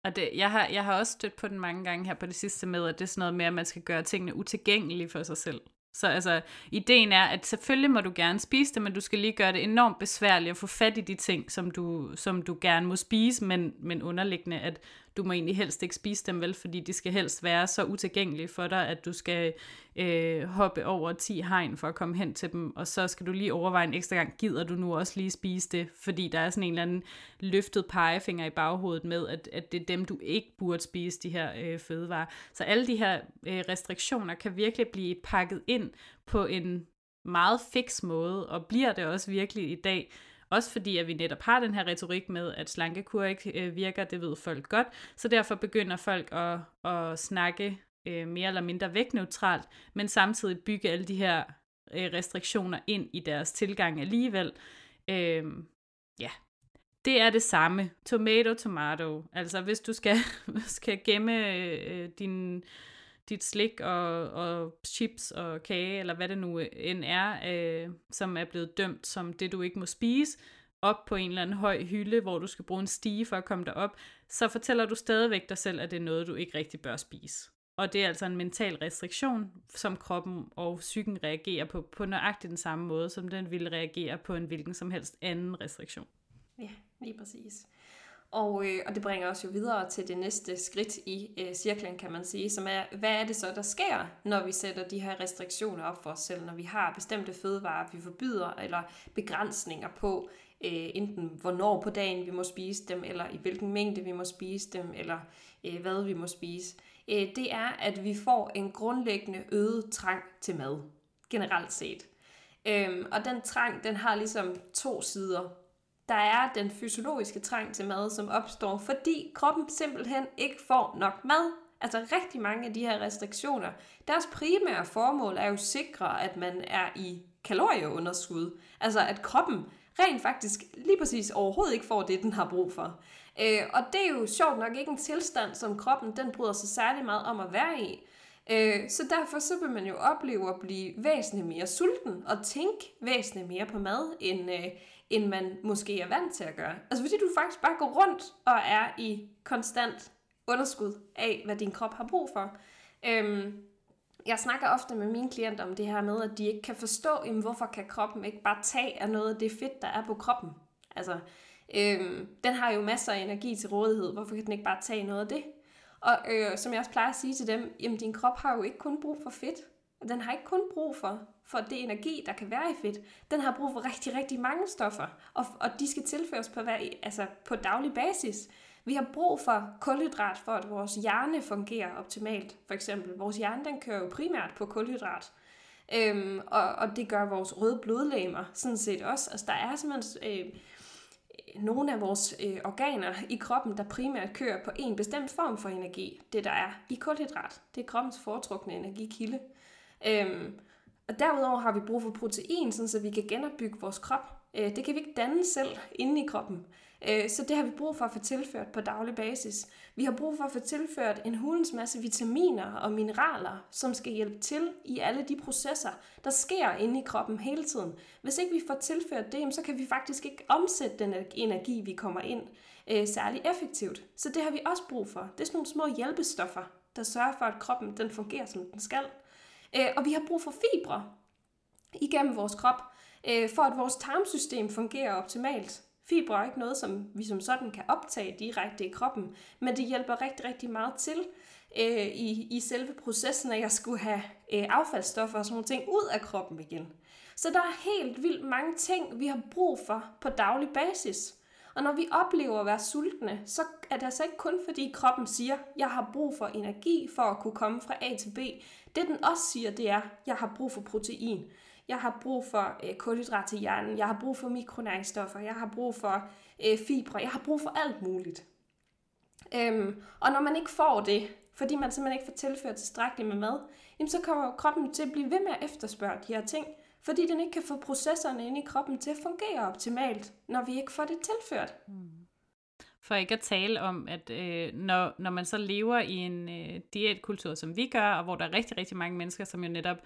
Og det, jeg, har, jeg har også stødt på den mange gange her på det sidste med, at det er sådan noget med, at man skal gøre tingene utilgængelige for sig selv. Så altså, ideen er, at selvfølgelig må du gerne spise det, men du skal lige gøre det enormt besværligt at få fat i de ting, som du, som du gerne må spise, men, men underliggende, at du må egentlig helst ikke spise dem vel, fordi de skal helst være så utilgængelige for dig, at du skal øh, hoppe over 10 hegn for at komme hen til dem, og så skal du lige overveje en ekstra gang, gider du nu også lige spise det, fordi der er sådan en eller anden løftet pegefinger i baghovedet med, at, at det er dem, du ikke burde spise, de her øh, fødevarer. Så alle de her øh, restriktioner kan virkelig blive pakket ind på en meget fix måde, og bliver det også virkelig i dag, også fordi, at vi netop har den her retorik med, at slankekur ikke øh, virker, det ved folk godt. Så derfor begynder folk at, at snakke øh, mere eller mindre vægtneutralt, men samtidig bygge alle de her øh, restriktioner ind i deres tilgang alligevel. Øh, ja, det er det samme. Tomato, tomato. Altså hvis du skal, skal gemme øh, øh din, dit slik og, og chips og kage, eller hvad det nu øh, end er, øh, som er blevet dømt som det, du ikke må spise, op på en eller anden høj hylde, hvor du skal bruge en stige for at komme derop, så fortæller du stadigvæk dig selv, at det er noget, du ikke rigtig bør spise. Og det er altså en mental restriktion, som kroppen og psyken reagerer på, på nøjagtigt den samme måde, som den ville reagere på en hvilken som helst anden restriktion. Ja, lige præcis. Og, øh, og det bringer os jo videre til det næste skridt i øh, cirklen, kan man sige, som er, hvad er det så, der sker, når vi sætter de her restriktioner op for os selv, når vi har bestemte fødevarer, vi forbyder, eller begrænsninger på, øh, enten hvornår på dagen vi må spise dem, eller i hvilken mængde vi må spise dem, eller øh, hvad vi må spise. Øh, det er, at vi får en grundlæggende øget trang til mad, generelt set. Øh, og den trang, den har ligesom to sider. Der er den fysiologiske trang til mad, som opstår, fordi kroppen simpelthen ikke får nok mad. Altså rigtig mange af de her restriktioner, deres primære formål er jo at sikre, at man er i kalorieunderskud. Altså at kroppen rent faktisk lige præcis overhovedet ikke får det, den har brug for. Øh, og det er jo sjovt nok ikke en tilstand, som kroppen den bryder sig særlig meget om at være i. Øh, så derfor så vil man jo opleve at blive væsentligt mere sulten og tænke væsentligt mere på mad, end, øh, end man måske er vant til at gøre. Altså fordi du faktisk bare går rundt og er i konstant underskud af, hvad din krop har brug for. Øhm, jeg snakker ofte med mine klienter om det her med, at de ikke kan forstå, jamen, hvorfor kan kroppen ikke bare tage af noget af det fedt, der er på kroppen. Altså, øhm, den har jo masser af energi til rådighed, hvorfor kan den ikke bare tage noget af det? Og øh, som jeg også plejer at sige til dem, jamen din krop har jo ikke kun brug for fedt. Den har ikke kun brug for, for det energi, der kan være i fedt. Den har brug for rigtig, rigtig mange stoffer, og, og de skal tilføres på, hver, altså på daglig basis. Vi har brug for kulhydrat for, at vores hjerne fungerer optimalt. For eksempel, vores hjerne den kører jo primært på kulhydrat. Øhm, og, og det gør vores røde blodlegemer sådan set også. Altså der er simpelthen øh, nogle af vores øh, organer i kroppen, der primært kører på en bestemt form for energi. Det der er i kulhydrat. Det er kroppens foretrukne energikilde. Øhm, og derudover har vi brug for protein, sådan så vi kan genopbygge vores krop. Øh, det kan vi ikke danne selv inde i kroppen. Øh, så det har vi brug for at få tilført på daglig basis. Vi har brug for at få tilført en hulens masse vitaminer og mineraler, som skal hjælpe til i alle de processer, der sker inde i kroppen hele tiden. Hvis ikke vi får tilført det, så kan vi faktisk ikke omsætte den energi, vi kommer ind, øh, særlig effektivt. Så det har vi også brug for. Det er sådan nogle små hjælpestoffer, der sørger for, at kroppen den fungerer, som den skal. Øh, og vi har brug for fibre igennem vores krop, øh, for at vores tarmsystem fungerer optimalt. Fibre er ikke noget, som vi som sådan kan optage direkte i kroppen, men det hjælper rigtig, rigtig meget til øh, i, i selve processen, at jeg skulle have øh, affaldsstoffer og sådan nogle ting ud af kroppen igen. Så der er helt vildt mange ting, vi har brug for på daglig basis. Og når vi oplever at være sultne, så er det altså ikke kun fordi kroppen siger, jeg har brug for energi for at kunne komme fra A til B. Det den også siger, det er, jeg har brug for protein jeg har brug for øh, kulhydrat til hjernen, jeg har brug for mikronæringsstoffer, jeg har brug for øh, fibre, jeg har brug for alt muligt. Øhm, og når man ikke får det, fordi man simpelthen ikke får tilført tilstrækkeligt med mad, jamen så kommer kroppen til at blive ved med at efterspørge de her ting, fordi den ikke kan få processerne inde i kroppen til at fungere optimalt, når vi ikke får det tilført. Mm. For ikke at tale om, at øh, når, når man så lever i en øh, diætkultur, som vi gør, og hvor der er rigtig, rigtig mange mennesker, som jo netop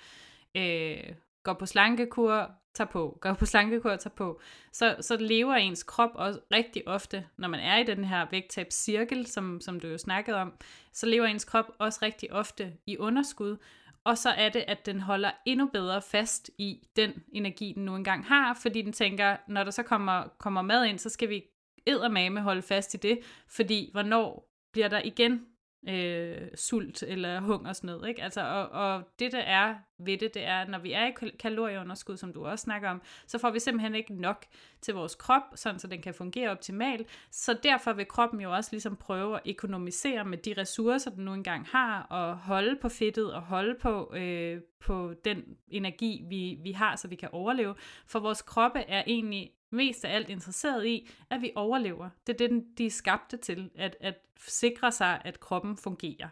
øh, går på slankekur, tager på, går på slankekur, tager på, så, så lever ens krop også rigtig ofte, når man er i den her vægttabscirkel, som, som du jo snakkede om, så lever ens krop også rigtig ofte i underskud, og så er det, at den holder endnu bedre fast i den energi, den nu engang har, fordi den tænker, når der så kommer, kommer mad ind, så skal vi eddermame holde fast i det, fordi hvornår bliver der igen øh, sult eller hungersnød. Ikke? Altså, og, og det, der er ved det, det er, når vi er i kalorieunderskud, som du også snakker om, så får vi simpelthen ikke nok til vores krop, sådan så den kan fungere optimalt. Så derfor vil kroppen jo også ligesom prøve at økonomisere med de ressourcer, den nu engang har, og holde på fedtet og holde på, øh, på den energi, vi, vi har, så vi kan overleve. For vores kroppe er egentlig mest af alt interesseret i, at vi overlever. Det er det, de er skabte til, at, at sikre sig, at kroppen fungerer.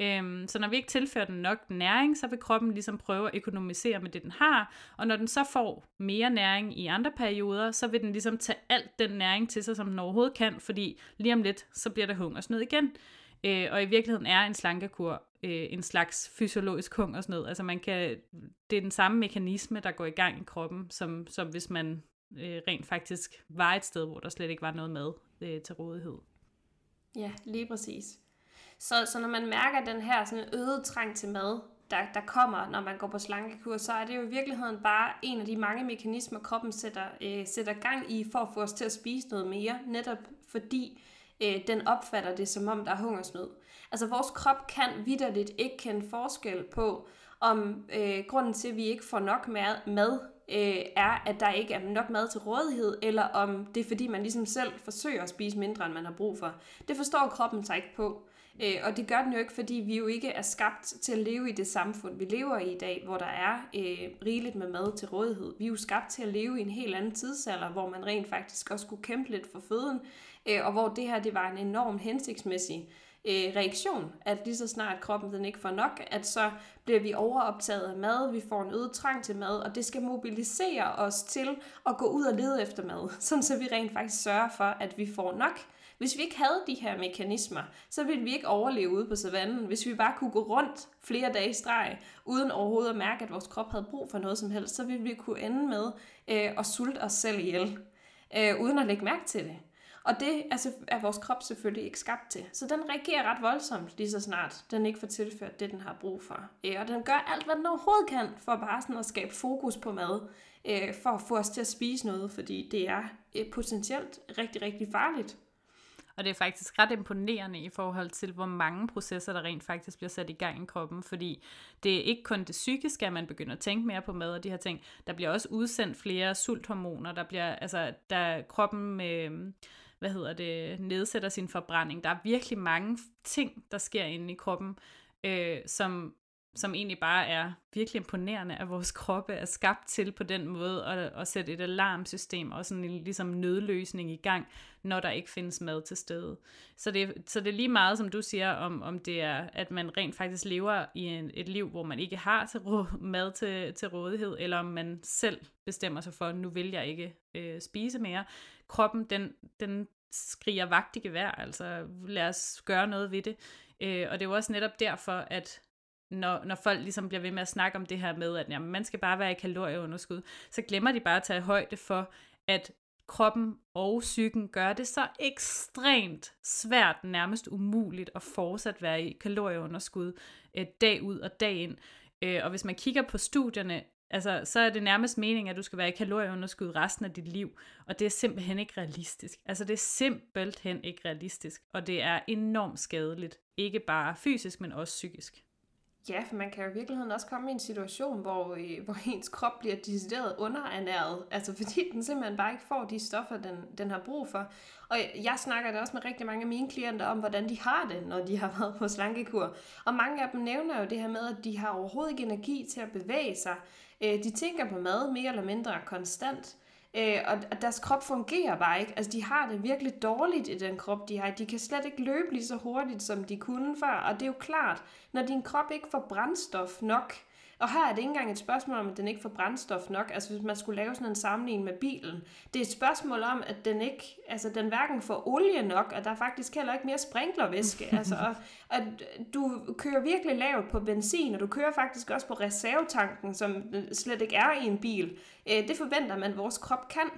Øhm, så når vi ikke tilfører den nok næring, så vil kroppen ligesom prøve at økonomisere med det, den har, og når den så får mere næring i andre perioder, så vil den ligesom tage alt den næring til sig, som den overhovedet kan, fordi lige om lidt, så bliver der hungersnød igen. Øh, og i virkeligheden er en slankekur øh, en slags fysiologisk hungersnød. Altså man kan, det er den samme mekanisme, der går i gang i kroppen, som, som hvis man øh, rent faktisk var et sted, hvor der slet ikke var noget mad øh, til rådighed. Ja, lige præcis. Så, så når man mærker den her sådan øget trang til mad, der, der kommer, når man går på slankekur, så er det jo i virkeligheden bare en af de mange mekanismer, kroppen sætter, øh, sætter gang i for at få os til at spise noget mere, netop fordi øh, den opfatter det som om, der er hungersnød. Altså vores krop kan vidderligt ikke kende forskel på, om øh, grunden til, at vi ikke får nok mad, øh, er, at der ikke er nok mad til rådighed, eller om det er, fordi man ligesom selv forsøger at spise mindre, end man har brug for. Det forstår kroppen sig ikke på. Øh, og det gør den jo ikke, fordi vi jo ikke er skabt til at leve i det samfund, vi lever i i dag, hvor der er øh, rigeligt med mad til rådighed. Vi er jo skabt til at leve i en helt anden tidsalder, hvor man rent faktisk også skulle kæmpe lidt for føden, øh, og hvor det her det var en enorm hensigtsmæssig øh, reaktion, at lige så snart kroppen den ikke får nok, at så bliver vi overoptaget af mad, vi får en øget trang til mad, og det skal mobilisere os til at gå ud og lede efter mad, sådan så vi rent faktisk sørger for, at vi får nok. Hvis vi ikke havde de her mekanismer, så ville vi ikke overleve ude på savannen. Hvis vi bare kunne gå rundt flere dage i streg, uden overhovedet at mærke, at vores krop havde brug for noget som helst, så ville vi kunne ende med øh, at sulte os selv ihjel, øh, uden at lægge mærke til det. Og det altså, er vores krop selvfølgelig ikke skabt til. Så den reagerer ret voldsomt, lige så snart den ikke får tilført det, den har brug for. Øh, og den gør alt, hvad den overhovedet kan, for bare sådan at skabe fokus på mad, øh, for at få os til at spise noget, fordi det er øh, potentielt rigtig, rigtig farligt. Og det er faktisk ret imponerende i forhold til, hvor mange processer, der rent faktisk bliver sat i gang i kroppen, fordi det er ikke kun det psykiske, at man begynder at tænke mere på mad og de her ting. Der bliver også udsendt flere sulthormoner, der bliver, altså, der kroppen Øh, hvad hedder det, nedsætter sin forbrænding. Der er virkelig mange ting, der sker inde i kroppen, øh, som som egentlig bare er virkelig imponerende, at vores kroppe er skabt til på den måde at, at sætte et alarmsystem og sådan en ligesom nødløsning i gang, når der ikke findes mad til stede. Så det, så det er lige meget, som du siger, om, om det er, at man rent faktisk lever i en, et liv, hvor man ikke har til rå, mad til, til rådighed, eller om man selv bestemmer sig for, nu vil jeg ikke øh, spise mere. Kroppen, den, den skriger vagt i gevær, altså lad os gøre noget ved det. Øh, og det er jo også netop derfor, at når, når folk ligesom bliver ved med at snakke om det her med, at jamen, man skal bare være i kalorieunderskud, så glemmer de bare at tage højde for, at kroppen og psyken gør det så ekstremt svært, nærmest umuligt at fortsat være i kalorieunderskud øh, dag ud og dag ind. Øh, og hvis man kigger på studierne, altså, så er det nærmest meningen, at du skal være i kalorieunderskud resten af dit liv, og det er simpelthen ikke realistisk. Altså det er simpelthen ikke realistisk, og det er enormt skadeligt, ikke bare fysisk, men også psykisk. Ja, for man kan jo i virkeligheden også komme i en situation, hvor, øh, hvor ens krop bliver decideret underernæret, altså fordi den simpelthen bare ikke får de stoffer, den, den har brug for. Og jeg snakker da også med rigtig mange af mine klienter om, hvordan de har det, når de har været på slankekur. Og mange af dem nævner jo det her med, at de har overhovedet ikke energi til at bevæge sig. Øh, de tænker på mad mere eller mindre konstant. Øh, og deres krop fungerer bare ikke. Altså, de har det virkelig dårligt i den krop, de har. De kan slet ikke løbe lige så hurtigt, som de kunne før. Og det er jo klart, når din krop ikke får brændstof nok, og her er det ikke engang et spørgsmål om, at den ikke får brændstof nok. Altså hvis man skulle lave sådan en sammenligning med bilen. Det er et spørgsmål om, at den ikke, altså den hverken får olie nok, og der er faktisk heller ikke mere sprinklervæske. altså, og, at du kører virkelig lavt på benzin, og du kører faktisk også på reservetanken, som slet ikke er i en bil. Øh, det forventer man, at vores krop kan.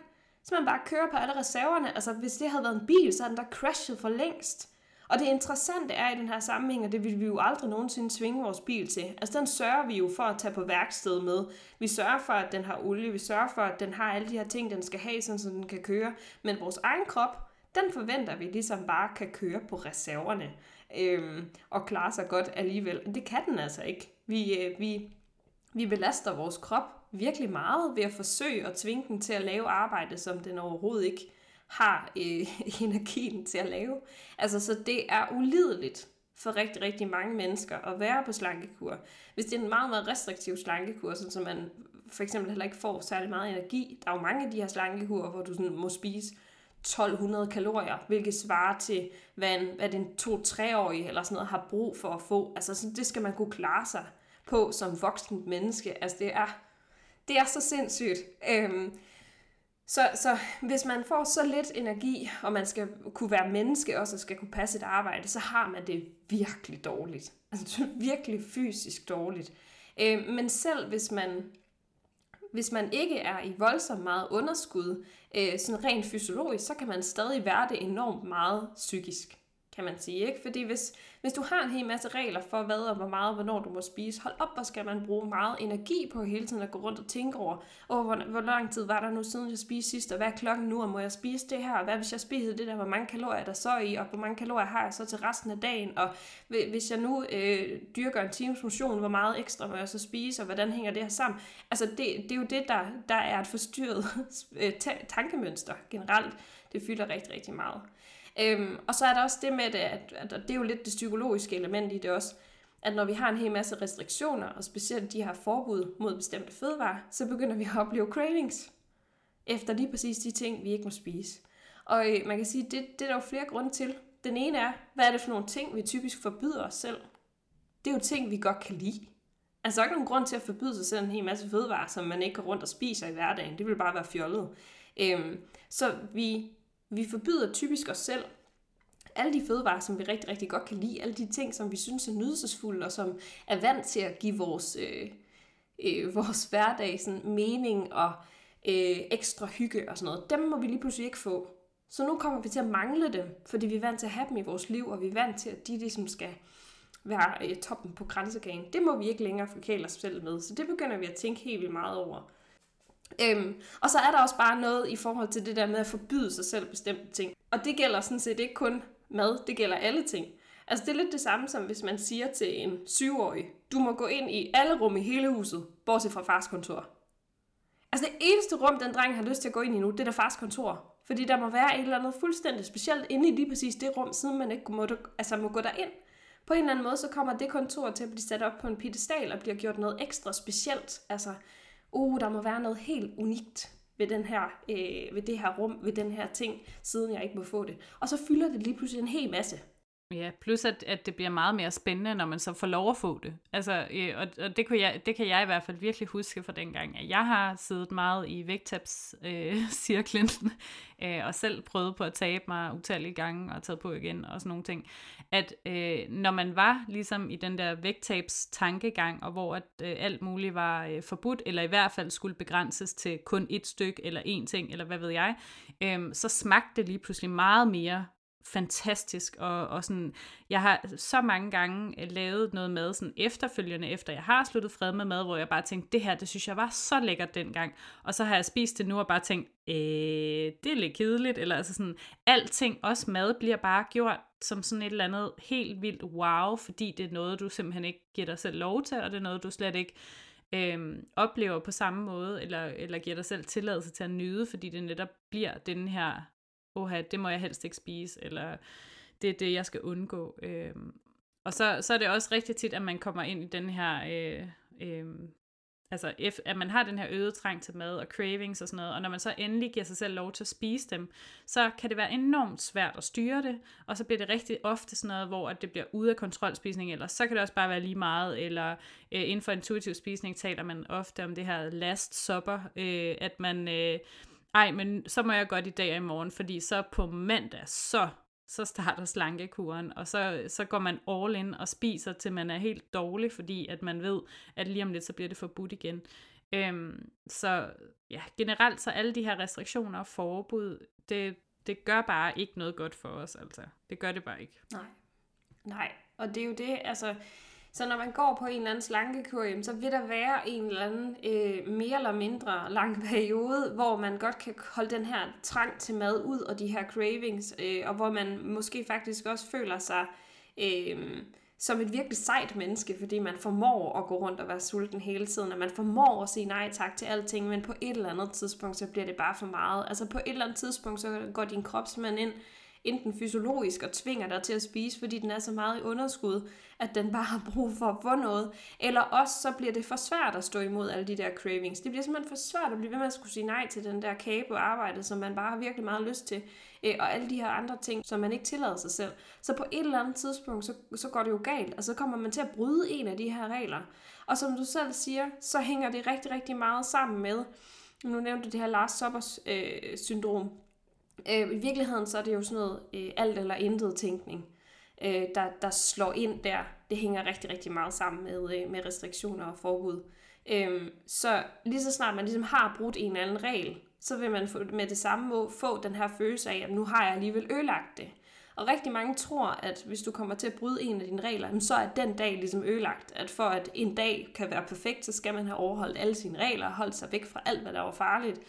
Så man bare kører på alle reserverne. Altså hvis det havde været en bil, så havde den der crashet for længst. Og det interessante er i den her sammenhæng, og det vil vi jo aldrig nogensinde svinge vores bil til. Altså den sørger vi jo for at tage på værksted med. Vi sørger for, at den har olie, vi sørger for, at den har alle de her ting, den skal have, sådan, så den kan køre. Men vores egen krop, den forventer vi ligesom bare kan køre på reserverne øhm, og klare sig godt alligevel. Det kan den altså ikke. Vi, øh, vi, vi belaster vores krop virkelig meget ved at forsøge at tvinge den til at lave arbejde, som den overhovedet ikke har øh, energien til at lave. Altså, så det er ulideligt for rigtig, rigtig mange mennesker at være på slankekur. Hvis det er en meget, meget restriktiv slankekur, så man for eksempel heller ikke får særlig meget energi. Der er jo mange af de her slankekurer, hvor du sådan må spise 1200 kalorier, hvilket svarer til, hvad en, hvad en 2-3-årig eller sådan noget har brug for at få. Altså, så det skal man kunne klare sig på som voksen menneske. Altså, det er, det er så sindssygt. Øhm, så, så hvis man får så lidt energi, og man skal kunne være menneske også, og skal kunne passe et arbejde, så har man det virkelig dårligt. Altså virkelig fysisk dårligt. Øh, men selv hvis man, hvis man ikke er i voldsomt meget underskud, øh, sådan rent fysiologisk, så kan man stadig være det enormt meget psykisk kan man sige. Ikke? Fordi hvis, hvis du har en hel masse regler for, hvad og hvor meget og hvornår du må spise, hold op, hvor skal man bruge meget energi på hele tiden at gå rundt og tænke over, oh, hvor, hvor lang tid var der nu siden jeg spiste sidst, og hvad er klokken nu, og må jeg spise det her, og hvad hvis jeg spiser det der, hvor mange kalorier der så i, og hvor mange kalorier har jeg så til resten af dagen, og hvis jeg nu øh, dyrker en times motion, hvor meget ekstra må jeg så spise, og hvordan hænger det her sammen? Altså det, det er jo det, der, der er et forstyrret øh, tankemønster generelt. Det fylder rigtig, rigtig meget. Øhm, og så er der også det med det, at, at det er jo lidt det psykologiske element i det også, at når vi har en hel masse restriktioner, og specielt de her forbud mod bestemte fødevarer, så begynder vi at opleve cravings efter lige præcis de ting, vi ikke må spise. Og øh, man kan sige, det, det er der jo flere grunde til. Den ene er, hvad er det for nogle ting, vi typisk forbyder os selv? Det er jo ting, vi godt kan lide. Altså, der er ikke nogen grund til at forbyde sig selv en hel masse fødevarer, som man ikke går rundt og spiser i hverdagen. Det vil bare være fjollet. Øhm, så vi vi forbyder typisk os selv alle de fødevarer, som vi rigtig, rigtig godt kan lide, alle de ting, som vi synes er nydelsesfulde, og som er vant til at give vores, øh, øh, vores hverdag sådan, mening og øh, ekstra hygge og sådan noget, dem må vi lige pludselig ikke få. Så nu kommer vi til at mangle dem, fordi vi er vant til at have dem i vores liv, og vi er vant til, at de ligesom skal være øh, toppen på grænsekagen. Det må vi ikke længere forkæle os selv med, så det begynder vi at tænke helt vildt meget over. Øhm, og så er der også bare noget i forhold til det der med at forbyde sig selv bestemte ting. Og det gælder sådan set ikke kun mad, det gælder alle ting. Altså det er lidt det samme som hvis man siger til en syvårig, du må gå ind i alle rum i hele huset, bortset fra fars kontor. Altså det eneste rum, den dreng har lyst til at gå ind i nu, det er der fars kontor. Fordi der må være et eller andet fuldstændig specielt inde i lige præcis det rum, siden man ikke må, altså må gå derind. På en eller anden måde, så kommer det kontor til at blive sat op på en pedestal og bliver gjort noget ekstra specielt. Altså, uh, der må være noget helt unikt ved, den her, øh, ved det her rum, ved den her ting, siden jeg ikke må få det. Og så fylder det lige pludselig en hel masse. Ja, plus at, at det bliver meget mere spændende, når man så får lov at få det. Altså, øh, og, og det, kunne jeg, det kan jeg i hvert fald virkelig huske fra dengang, at jeg har siddet meget i vægttabs-cirklen, øh, øh, og selv prøvet på at tabe mig utallige gange, og taget på igen, og sådan nogle ting. At øh, når man var ligesom i den der vægttabs-tankegang, og hvor at øh, alt muligt var øh, forbudt, eller i hvert fald skulle begrænses til kun et stykke, eller en ting, eller hvad ved jeg, øh, så smagte det lige pludselig meget mere fantastisk, og, og sådan, jeg har så mange gange øh, lavet noget mad sådan efterfølgende, efter jeg har sluttet fred med mad, hvor jeg bare tænkte, det her, det synes jeg var så lækkert dengang, og så har jeg spist det nu og bare tænkt, øh, det er lidt kedeligt, eller altså sådan, alting, også mad, bliver bare gjort som sådan et eller andet helt vildt wow, fordi det er noget, du simpelthen ikke giver dig selv lov til, og det er noget, du slet ikke øhm, oplever på samme måde, eller, eller giver dig selv tilladelse til at nyde, fordi det netop bliver den her oha, det må jeg helst ikke spise, eller det er det, jeg skal undgå. Øh, og så, så er det også rigtig tit, at man kommer ind i den her, øh, øh, altså at man har den her øget trang til mad og cravings og sådan noget, og når man så endelig giver sig selv lov til at spise dem, så kan det være enormt svært at styre det, og så bliver det rigtig ofte sådan noget, hvor at det bliver ude af kontrolspisning, eller så kan det også bare være lige meget, eller øh, inden for intuitiv spisning taler man ofte om det her last supper, øh, at man... Øh, ej, men så må jeg godt i dag og i morgen, fordi så på mandag, så, så starter slankekuren, og så, så går man all in og spiser, til man er helt dårlig, fordi at man ved, at lige om lidt, så bliver det forbudt igen. Øhm, så ja, generelt så alle de her restriktioner og forbud, det, det gør bare ikke noget godt for os, altså. Det gør det bare ikke. Nej. Nej, og det er jo det, altså, så når man går på en eller anden slankekur, så vil der være en eller anden øh, mere eller mindre lang periode, hvor man godt kan holde den her trang til mad ud, og de her cravings, øh, og hvor man måske faktisk også føler sig... Øh, som et virkelig sejt menneske, fordi man formår at gå rundt og være sulten hele tiden, og man formår at sige nej tak til alting, men på et eller andet tidspunkt, så bliver det bare for meget. Altså på et eller andet tidspunkt, så går din krop ind enten fysiologisk og tvinger dig til at spise, fordi den er så meget i underskud, at den bare har brug for at få noget. Eller også så bliver det for svært at stå imod alle de der cravings. Det bliver simpelthen for svært at blive ved med at skulle sige nej til den der kage på arbejdet, som man bare har virkelig meget lyst til. Øh, og alle de her andre ting, som man ikke tillader sig selv. Så på et eller andet tidspunkt, så, så går det jo galt, og så kommer man til at bryde en af de her regler. Og som du selv siger, så hænger det rigtig, rigtig meget sammen med, nu nævnte du det her Lars Soppers øh, syndrom, Øh, I virkeligheden så er det jo sådan noget øh, alt eller intet tænkning, øh, der, der slår ind der. Det hænger rigtig, rigtig meget sammen med, øh, med restriktioner og forbud. Øh, så lige så snart man ligesom har brudt en eller anden regel, så vil man med det samme må få den her følelse af, at nu har jeg alligevel ødelagt det. Og rigtig mange tror, at hvis du kommer til at bryde en af dine regler, så er den dag ligesom ødelagt. At for at en dag kan være perfekt, så skal man have overholdt alle sine regler og holdt sig væk fra alt, hvad der var farligt.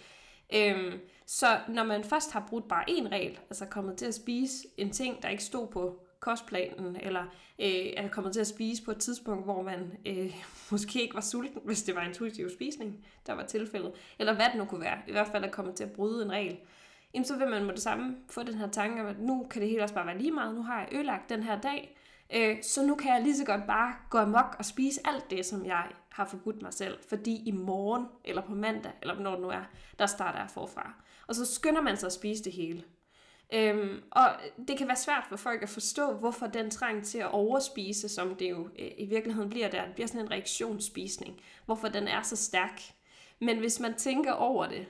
Øhm, så når man først har brudt bare én regel, altså kommet til at spise en ting, der ikke stod på kostplanen, eller øh, er kommet til at spise på et tidspunkt, hvor man øh, måske ikke var sulten, hvis det var intuitiv spisning, der var tilfældet, eller hvad det nu kunne være, i hvert fald er kommet til at bryde en regel, jamen så vil man med det samme få den her tanke om, at nu kan det hele også bare være lige meget, nu har jeg ødelagt den her dag, øh, så nu kan jeg lige så godt bare gå amok og spise alt det, som jeg har forbudt mig selv, fordi i morgen, eller på mandag, eller når det nu er, der starter jeg forfra. Og så skynder man sig at spise det hele. Øhm, og det kan være svært for folk at forstå, hvorfor den trang til at overspise, som det jo øh, i virkeligheden bliver der, det bliver sådan en reaktionsspisning, hvorfor den er så stærk. Men hvis man tænker over det,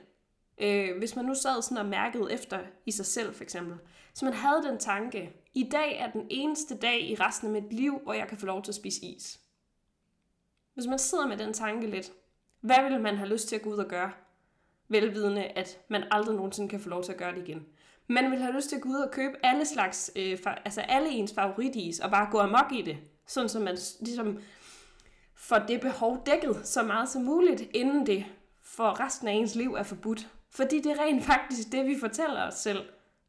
øh, hvis man nu sad sådan og mærkede efter i sig selv for eksempel, så man havde den tanke, i dag er den eneste dag i resten af mit liv, hvor jeg kan få lov til at spise is. Hvis man sidder med den tanke lidt, hvad vil man have lyst til at gå ud og gøre? Velvidende, at man aldrig nogensinde kan få lov til at gøre det igen. Man vil have lyst til at gå ud og købe alle slags, øh, altså alle ens favoritis, og bare gå amok i det. Sådan så man ligesom får det behov dækket så meget som muligt, inden det for resten af ens liv er forbudt. Fordi det er rent faktisk det, vi fortæller os selv,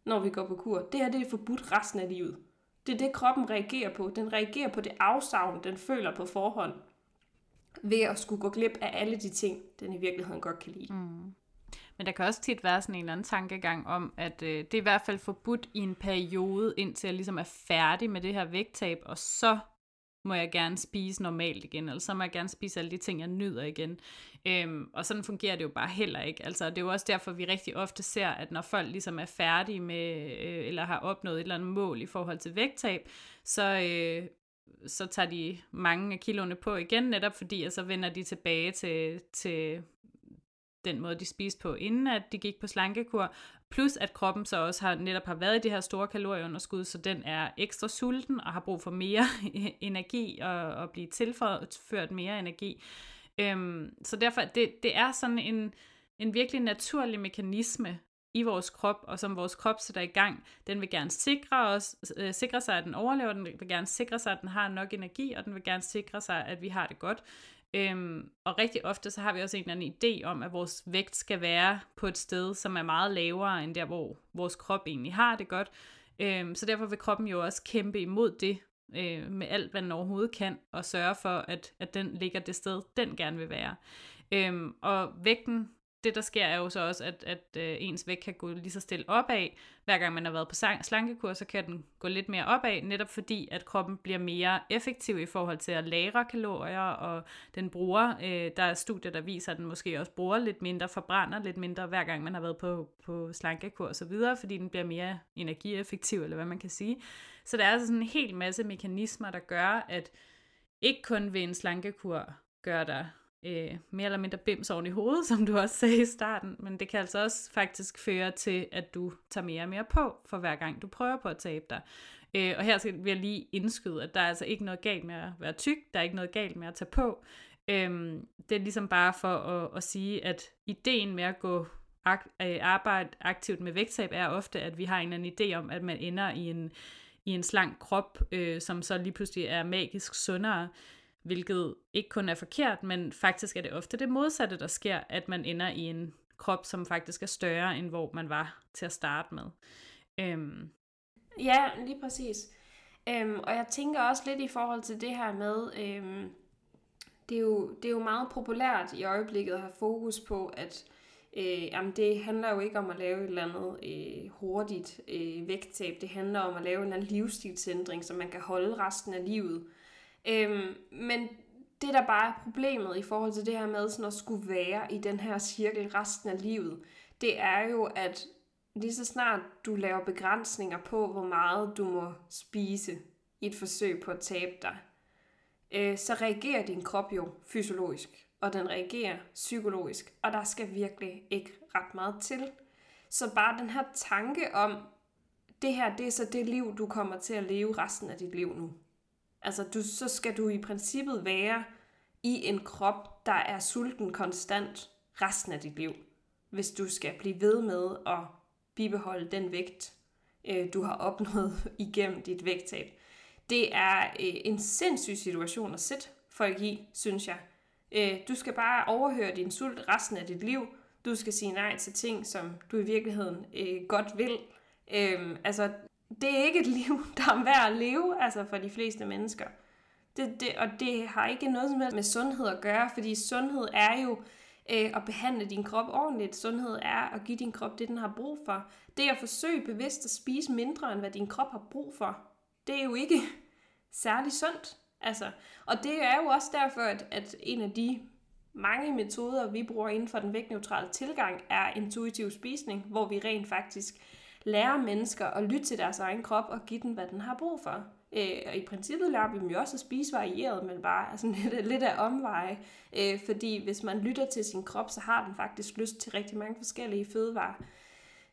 når vi går på kur. Det her det er forbudt resten af livet. Det er det, kroppen reagerer på. Den reagerer på det afsavn, den føler på forhånd ved at skulle gå glip af alle de ting, den i virkeligheden godt kan lide. Mm. Men der kan også tit være sådan en eller anden tankegang om, at øh, det er i hvert fald forbudt i en periode, indtil jeg ligesom er færdig med det her vægttab, og så må jeg gerne spise normalt igen, eller så må jeg gerne spise alle de ting, jeg nyder igen. Øhm, og sådan fungerer det jo bare heller ikke. Altså, det er jo også derfor, vi rigtig ofte ser, at når folk ligesom er færdige med, øh, eller har opnået et eller andet mål i forhold til vægttab, så, øh, så tager de mange af kiloene på igen, netop fordi, at så vender de tilbage til, til den måde, de spiste på, inden at de gik på slankekur. Plus at kroppen så også har netop har været i det her store kalorieunderskud, så den er ekstra sulten og har brug for mere energi og, og blive tilført mere energi. Øhm, så derfor, det, det er sådan en, en virkelig naturlig mekanisme, i vores krop, og som vores krop sætter i gang, den vil gerne sikre, os, øh, sikre sig, at den overlever, den vil gerne sikre sig, at den har nok energi, og den vil gerne sikre sig, at vi har det godt. Øhm, og rigtig ofte så har vi også en eller anden idé om, at vores vægt skal være på et sted, som er meget lavere end der, hvor vores krop egentlig har det godt. Øhm, så derfor vil kroppen jo også kæmpe imod det, øh, med alt, hvad den overhovedet kan, og sørge for, at, at den ligger det sted, den gerne vil være. Øhm, og vægten det, der sker, er jo så også, at, at øh, ens vægt kan gå lige så stille opad. Hver gang man har været på slankekur, så kan den gå lidt mere opad, netop fordi, at kroppen bliver mere effektiv i forhold til at lagre kalorier, og den bruger, øh, der er studier, der viser, at den måske også bruger lidt mindre, forbrænder lidt mindre, hver gang man har været på, på slankekur og videre, fordi den bliver mere energieffektiv, eller hvad man kan sige. Så der er altså sådan en hel masse mekanismer, der gør, at ikke kun ved en slankekur gør der øh, mere eller mindre bims oven i hovedet, som du også sagde i starten, men det kan altså også faktisk føre til, at du tager mere og mere på, for hver gang du prøver på at tabe dig. Øh, og her skal jeg lige indskyde, at der er altså ikke noget galt med at være tyk, der er ikke noget galt med at tage på. Øh, det er ligesom bare for at, at sige, at ideen med at gå ak- øh, arbejde aktivt med vægttab er ofte, at vi har en eller anden idé om, at man ender i en i en slank krop, øh, som så lige pludselig er magisk sundere, hvilket ikke kun er forkert, men faktisk er det ofte det modsatte, der sker, at man ender i en krop, som faktisk er større, end hvor man var til at starte med. Øhm. Ja, lige præcis. Øhm, og jeg tænker også lidt i forhold til det her med, øhm, det, er jo, det er jo meget populært i øjeblikket at have fokus på, at øh, jamen det handler jo ikke om at lave et eller andet øh, hurtigt øh, vægttab. Det handler om at lave en eller anden livsstilsændring, som man kan holde resten af livet. Øhm, men det, der bare er problemet i forhold til det her med sådan at skulle være i den her cirkel resten af livet, det er jo, at lige så snart du laver begrænsninger på, hvor meget du må spise i et forsøg på at tabe dig, øh, så reagerer din krop jo fysiologisk, og den reagerer psykologisk, og der skal virkelig ikke ret meget til. Så bare den her tanke om, det her det er så det liv, du kommer til at leve resten af dit liv nu. Altså, du, så skal du i princippet være i en krop, der er sulten konstant resten af dit liv, hvis du skal blive ved med at bibeholde den vægt, øh, du har opnået igennem dit vægttab. Det er øh, en sindssyg situation at sætte folk i, synes jeg. Øh, du skal bare overhøre din sult resten af dit liv. Du skal sige nej til ting, som du i virkeligheden øh, godt vil. Øhm, altså, det er ikke et liv, der er værd at leve, altså for de fleste mennesker. Det, det, og det har ikke noget som helst med sundhed at gøre, fordi sundhed er jo øh, at behandle din krop ordentligt. Sundhed er at give din krop det, den har brug for. Det at forsøge bevidst at spise mindre, end hvad din krop har brug for, det er jo ikke særlig sundt. Altså, og det er jo også derfor, at, at en af de mange metoder, vi bruger inden for den vægtneutrale tilgang, er intuitiv spisning, hvor vi rent faktisk lære mennesker at lytte til deres egen krop og give den, hvad den har brug for. Øh, og i princippet lærer vi dem jo også at spise varieret, men bare altså, lidt, lidt af omveje. Øh, fordi hvis man lytter til sin krop, så har den faktisk lyst til rigtig mange forskellige fødevarer.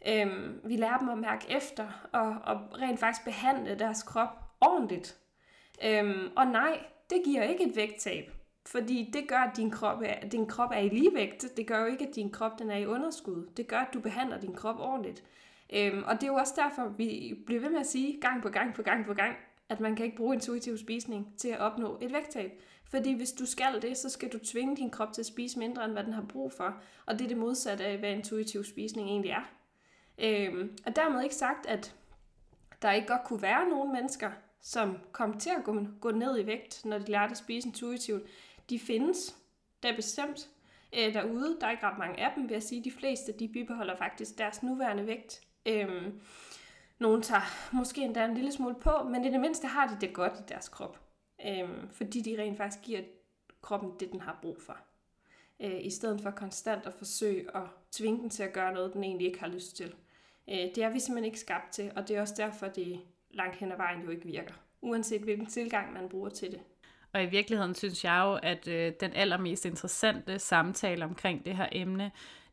Øh, vi lærer dem at mærke efter og, og rent faktisk behandle deres krop ordentligt. Øh, og nej, det giver ikke et vægttab. Fordi det gør, at din krop, er, din krop er i ligevægt. Det gør jo ikke, at din krop den er i underskud. Det gør, at du behandler din krop ordentligt. Øhm, og det er jo også derfor, vi bliver ved med at sige gang på gang på gang på gang, at man kan ikke bruge intuitiv spisning til at opnå et vægttab. Fordi hvis du skal det, så skal du tvinge din krop til at spise mindre, end hvad den har brug for. Og det er det modsatte af, hvad intuitiv spisning egentlig er. Øhm, og dermed ikke sagt, at der ikke godt kunne være nogle mennesker, som kom til at gå, gå ned i vægt, når de lærte at spise intuitivt. De findes, der er bestemt øh, derude. Der er ikke ret mange af dem, vil jeg sige. De fleste, de bibeholder faktisk deres nuværende vægt. Øhm, nogle tager måske endda en lille smule på, men i det mindste har de det godt i deres krop. Øhm, fordi de rent faktisk giver kroppen det, den har brug for. Øh, I stedet for konstant at forsøge at tvinge den til at gøre noget, den egentlig ikke har lyst til. Øh, det er vi simpelthen ikke skabt til, og det er også derfor, det langt hen ad vejen jo ikke virker. Uanset hvilken tilgang man bruger til det. Og i virkeligheden synes jeg jo, at øh, den allermest interessante samtale omkring det her emne,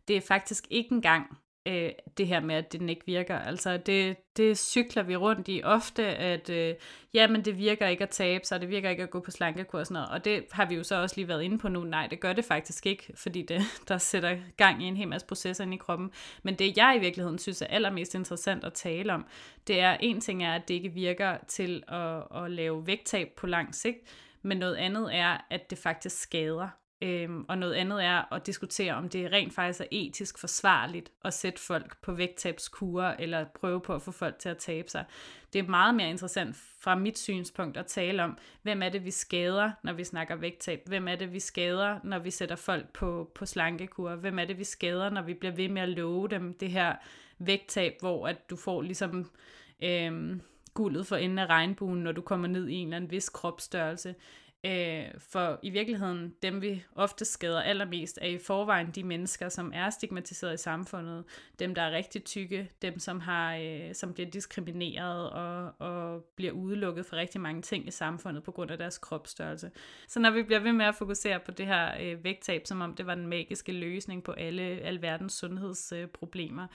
det er faktisk ikke engang øh, det her med, at den ikke virker. Altså, det, det cykler vi rundt i ofte, at øh, jamen, det virker ikke at tabe sig, det virker ikke at gå på slankekur og sådan noget. Og det har vi jo så også lige været inde på nu. Nej, det gør det faktisk ikke, fordi det, der sætter gang i en hel masse processer ind i kroppen. Men det, jeg i virkeligheden synes er allermest interessant at tale om, det er, en ting er, at det ikke virker til at, at lave vægttab på lang sigt, men noget andet er, at det faktisk skader. Øhm, og noget andet er at diskutere, om det rent faktisk er etisk forsvarligt at sætte folk på vægttabskure eller prøve på at få folk til at tabe sig. Det er meget mere interessant fra mit synspunkt at tale om, hvem er det, vi skader, når vi snakker vægttab? Hvem er det, vi skader, når vi sætter folk på, på slankekur? Hvem er det, vi skader, når vi bliver ved med at love dem det her vægttab, hvor at du får ligesom... Øhm, guldet for enden af regnbuen, når du kommer ned i en eller anden vis kropsstørrelse. Øh, for i virkeligheden, dem vi ofte skader allermest, er i forvejen de mennesker, som er stigmatiseret i samfundet. Dem, der er rigtig tykke, dem, som, har, øh, som bliver diskrimineret og, og bliver udelukket fra rigtig mange ting i samfundet på grund af deres kropsstørrelse. Så når vi bliver ved med at fokusere på det her øh, vægttab, som om det var den magiske løsning på alle alverdens sundhedsproblemer,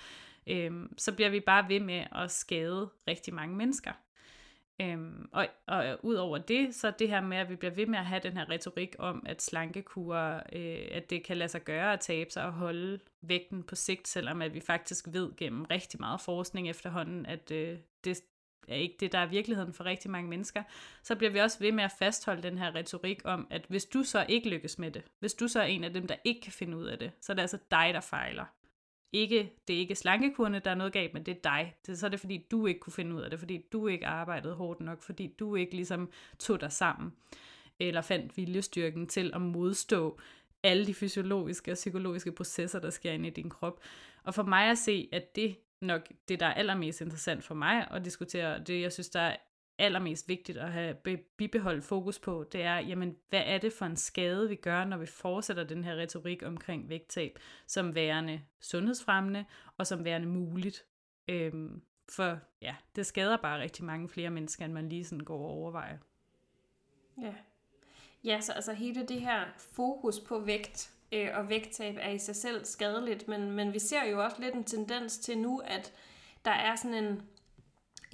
øh, så bliver vi bare ved med at skade rigtig mange mennesker. Øhm, og, og ud over det, så det her med, at vi bliver ved med at have den her retorik om, at slankekur, øh, at det kan lade sig gøre at tabe sig og holde vægten på sigt, selvom at vi faktisk ved gennem rigtig meget forskning efterhånden, at øh, det er ikke det, der er virkeligheden for rigtig mange mennesker, så bliver vi også ved med at fastholde den her retorik om, at hvis du så ikke lykkes med det, hvis du så er en af dem, der ikke kan finde ud af det, så er det altså dig, der fejler. Ikke, det er ikke slankekurene, der er noget galt, men det er dig. Det, så er det, fordi du ikke kunne finde ud af det, fordi du ikke arbejdede hårdt nok, fordi du ikke ligesom tog dig sammen, eller fandt viljestyrken til at modstå alle de fysiologiske og psykologiske processer, der sker inde i din krop. Og for mig at se, at det nok det, der er allermest interessant for mig at diskutere, det jeg synes, der er allermest vigtigt at have bibeholdt fokus på, det er, jamen, hvad er det for en skade, vi gør, når vi fortsætter den her retorik omkring vægttab, som værende sundhedsfremmende, og som værende muligt. Øhm, for ja, det skader bare rigtig mange flere mennesker, end man lige sådan går og overvejer. Ja. Ja, så altså hele det her fokus på vægt øh, og vægttab er i sig selv skadeligt, men, men vi ser jo også lidt en tendens til nu, at der er sådan en,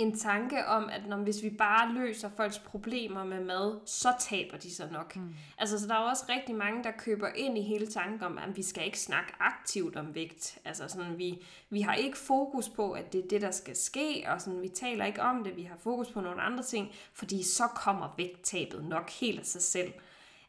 en tanke om, at når, hvis vi bare løser folks problemer med mad, så taber de sig nok. Mm. Altså, så der er også rigtig mange, der køber ind i hele tanken om, at vi skal ikke snakke aktivt om vægt. Altså, sådan, vi, vi har ikke fokus på, at det er det, der skal ske, og sådan, vi taler ikke om det, vi har fokus på nogle andre ting, fordi så kommer vægttabet nok helt af sig selv.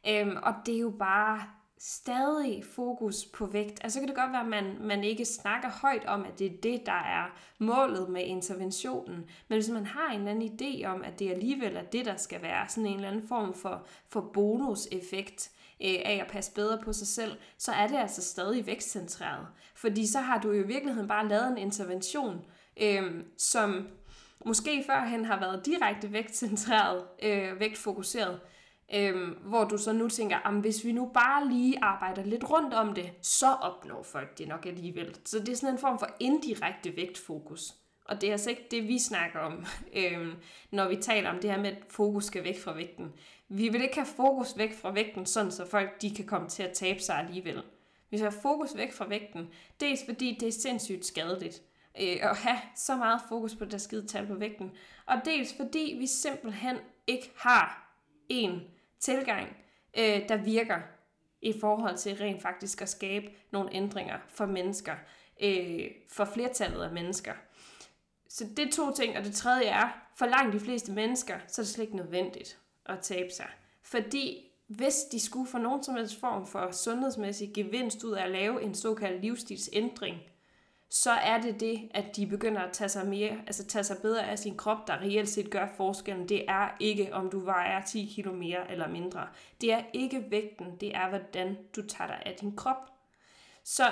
Øhm, og det er jo bare stadig fokus på vægt. Altså så kan det godt være, at man, man ikke snakker højt om, at det er det, der er målet med interventionen. Men hvis man har en eller anden idé om, at det alligevel er det, der skal være sådan en eller anden form for, for bonuseffekt øh, af at passe bedre på sig selv, så er det altså stadig vækstcentreret. Fordi så har du jo i virkeligheden bare lavet en intervention, øh, som måske førhen har været direkte vægtcentreret, øh, vægtfokuseret, Øhm, hvor du så nu tænker, hvis vi nu bare lige arbejder lidt rundt om det, så opnår folk det nok alligevel. Så det er sådan en form for indirekte vægtfokus. Og det er altså ikke det, vi snakker om, øhm, når vi taler om det her med, at fokus skal væk fra vægten. Vi vil ikke have fokus væk fra vægten, sådan så folk de kan komme til at tabe sig alligevel. Vi skal have fokus væk fra vægten. Dels fordi det er sindssygt skadeligt øh, at have så meget fokus på det der skide tal på vægten. Og dels fordi vi simpelthen ikke har en tilgang, øh, der virker i forhold til rent faktisk at skabe nogle ændringer for mennesker, øh, for flertallet af mennesker. Så det er to ting, og det tredje er, for langt de fleste mennesker, så er det slet ikke nødvendigt at tabe sig. Fordi hvis de skulle få nogen som helst form for sundhedsmæssig gevinst ud af at lave en såkaldt livsstilsændring, så er det det, at de begynder at tage sig, mere, altså tage sig bedre af sin krop, der reelt set gør forskellen. Det er ikke, om du vejer 10 kilo mere eller mindre. Det er ikke vægten, det er, hvordan du tager dig af din krop. Så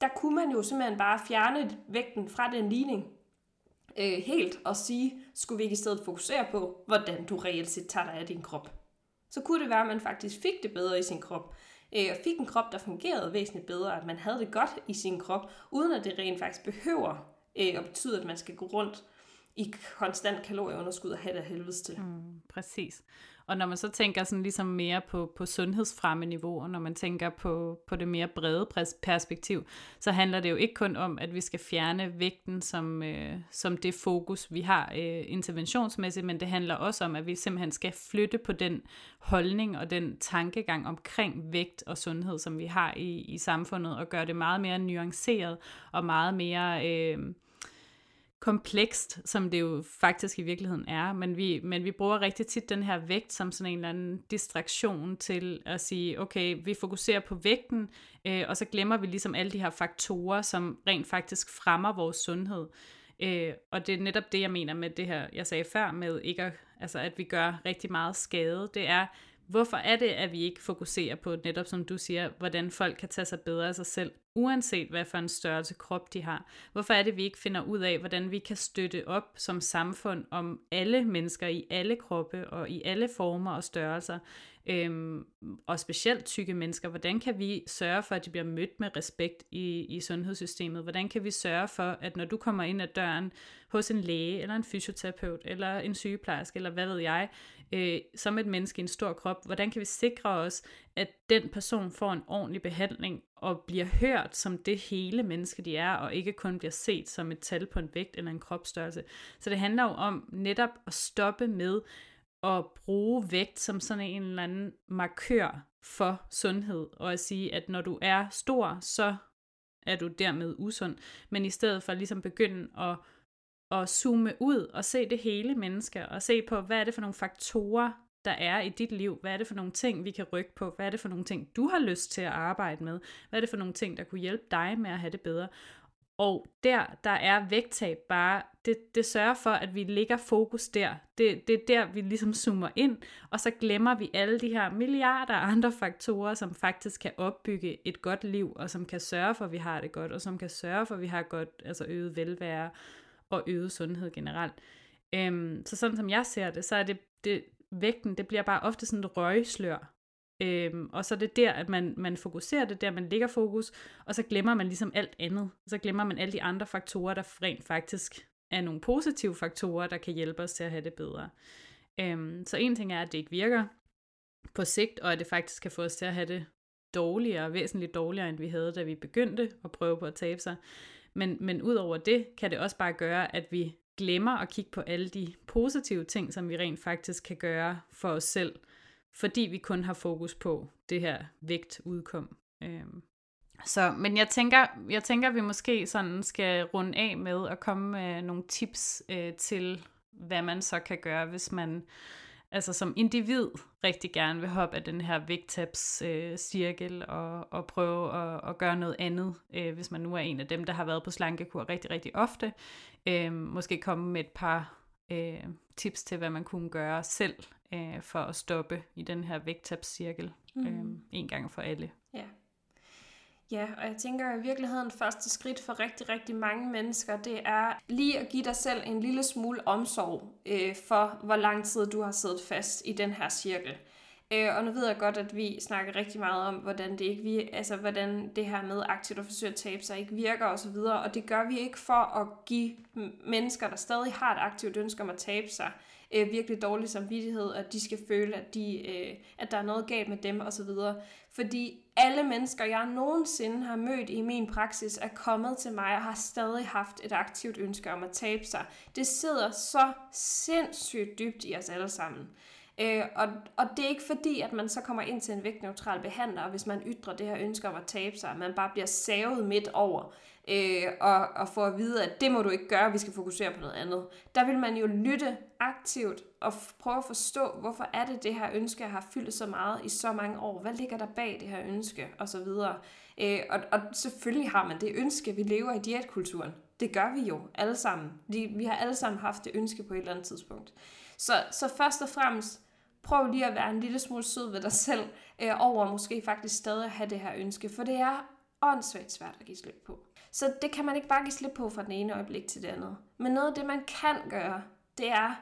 der kunne man jo simpelthen bare fjerne vægten fra den ligning øh, helt og sige, skulle vi ikke i stedet fokusere på, hvordan du reelt set tager dig af din krop. Så kunne det være, at man faktisk fik det bedre i sin krop øh, og fik en krop, der fungerede væsentligt bedre, at man havde det godt i sin krop, uden at det rent faktisk behøver øh, at betyde, at man skal gå rundt i konstant kalorieunderskud og have det helvedes til. Mm, præcis. Og når man så tænker sådan ligesom mere på, på sundhedsfremme niveau, og når man tænker på, på det mere brede perspektiv, så handler det jo ikke kun om, at vi skal fjerne vægten som, øh, som det fokus, vi har øh, interventionsmæssigt, men det handler også om, at vi simpelthen skal flytte på den holdning og den tankegang omkring vægt og sundhed, som vi har i, i samfundet, og gøre det meget mere nuanceret og meget mere... Øh, komplekst, som det jo faktisk i virkeligheden er, men vi, men vi bruger rigtig tit den her vægt som sådan en eller anden distraktion til at sige, okay, vi fokuserer på vægten, øh, og så glemmer vi ligesom alle de her faktorer, som rent faktisk fremmer vores sundhed. Øh, og det er netop det, jeg mener med det her, jeg sagde før, med ikke at, altså at vi gør rigtig meget skade. Det er, hvorfor er det, at vi ikke fokuserer på, netop som du siger, hvordan folk kan tage sig bedre af sig selv, uanset hvad for en størrelse krop de har? Hvorfor er det, at vi ikke finder ud af, hvordan vi kan støtte op som samfund om alle mennesker i alle kroppe og i alle former og størrelser, øhm, og specielt tykke mennesker? Hvordan kan vi sørge for, at de bliver mødt med respekt i, i sundhedssystemet? Hvordan kan vi sørge for, at når du kommer ind ad døren hos en læge, eller en fysioterapeut, eller en sygeplejerske, eller hvad ved jeg, øh, som et menneske i en stor krop, hvordan kan vi sikre os, at den person får en ordentlig behandling og bliver hørt som det hele menneske, de er, og ikke kun bliver set som et tal på en vægt eller en kropsstørrelse. Så det handler jo om netop at stoppe med at bruge vægt som sådan en eller anden markør for sundhed, og at sige, at når du er stor, så er du dermed usund, men i stedet for ligesom begynde at at zoome ud og se det hele menneske, og se på, hvad er det for nogle faktorer, der er i dit liv. Hvad er det for nogle ting, vi kan rykke på? Hvad er det for nogle ting, du har lyst til at arbejde med? Hvad er det for nogle ting, der kunne hjælpe dig med at have det bedre? Og der, der er vægttab bare, det, det sørger for, at vi ligger fokus der. Det, det er der, vi ligesom zoomer ind, og så glemmer vi alle de her milliarder andre faktorer, som faktisk kan opbygge et godt liv, og som kan sørge for, at vi har det godt, og som kan sørge for, at vi har godt, altså øget velvære og øget sundhed generelt. Øhm, så sådan som jeg ser det, så er det, det vægten, det bliver bare ofte sådan et røgslør. Øhm, og så er det der, at man, man fokuserer, det der, man ligger fokus, og så glemmer man ligesom alt andet. Så glemmer man alle de andre faktorer, der rent faktisk er nogle positive faktorer, der kan hjælpe os til at have det bedre. Øhm, så en ting er, at det ikke virker på sigt, og at det faktisk kan få os til at have det dårligere, væsentligt dårligere, end vi havde, da vi begyndte at prøve på at tabe sig. Men, men ud over det, kan det også bare gøre, at vi glemmer at kigge på alle de positive ting, som vi rent faktisk kan gøre for os selv, fordi vi kun har fokus på det her vægtudkom. Øhm. Så, men jeg tænker, jeg tænker, at vi måske sådan skal runde af med at komme med nogle tips øh, til, hvad man så kan gøre, hvis man altså som individ rigtig gerne vil hoppe af den her vægttabs øh, cirkel og, og prøve at, at gøre noget andet, øh, hvis man nu er en af dem, der har været på slankekur rigtig, rigtig ofte. Øh, måske komme med et par øh, tips til, hvad man kunne gøre selv øh, for at stoppe i den her vægttabscirkel mm. øh, en gang for alle. Ja. Ja, og jeg tænker at i virkeligheden første skridt for rigtig, rigtig mange mennesker, det er lige at give dig selv en lille smule omsorg øh, for, hvor lang tid du har siddet fast i den her cirkel. Øh, og nu ved jeg godt, at vi snakker rigtig meget om, hvordan det ikke vi, altså hvordan det her med aktivt at forsøge at tabe sig ikke virker osv., og, og det gør vi ikke for at give mennesker, der stadig har et aktivt ønske om at tabe sig, øh, virkelig dårlig samvittighed, at de skal føle, at, de, øh, at der er noget galt med dem osv. Fordi alle mennesker, jeg nogensinde har mødt i min praksis, er kommet til mig og har stadig haft et aktivt ønske om at tabe sig. Det sidder så sindssygt dybt i os alle sammen. Øh, og, og det er ikke fordi, at man så kommer ind til en vægtneutral behandler, hvis man ytrer det her ønske om at tabe sig, man bare bliver savet midt over, øh, og, og får at vide, at det må du ikke gøre, vi skal fokusere på noget andet. Der vil man jo lytte aktivt og prøve at forstå, hvorfor er det det her ønske, har fyldt så meget i så mange år? Hvad ligger der bag det her ønske? Og så videre. Øh, og, og selvfølgelig har man det ønske, vi lever i diætkulturen. Det gør vi jo alle sammen. Vi, vi har alle sammen haft det ønske på et eller andet tidspunkt. Så, så først og fremmest, prøv lige at være en lille smule sød ved dig selv, øh, over måske faktisk stadig at have det her ønske, for det er åndssvagt svært at give slip på. Så det kan man ikke bare give slip på fra den ene øjeblik til det andet. Men noget af det, man kan gøre, det er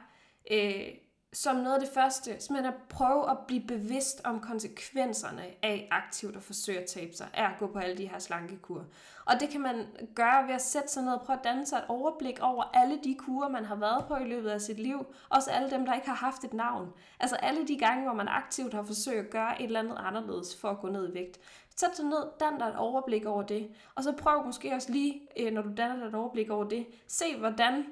øh, som noget af det første, simpelthen at prøve at blive bevidst om konsekvenserne af aktivt at forsøge at tabe sig, er at gå på alle de her slankekur. Og det kan man gøre ved at sætte sig ned og prøve at danne sig et overblik over alle de kurer, man har været på i løbet af sit liv. Også alle dem, der ikke har haft et navn. Altså alle de gange, hvor man aktivt har forsøgt at gøre et eller andet anderledes for at gå ned i vægt. Sæt dig ned, dan dig et overblik over det. Og så prøv måske også lige, øh, når du danner dig et overblik over det, se hvordan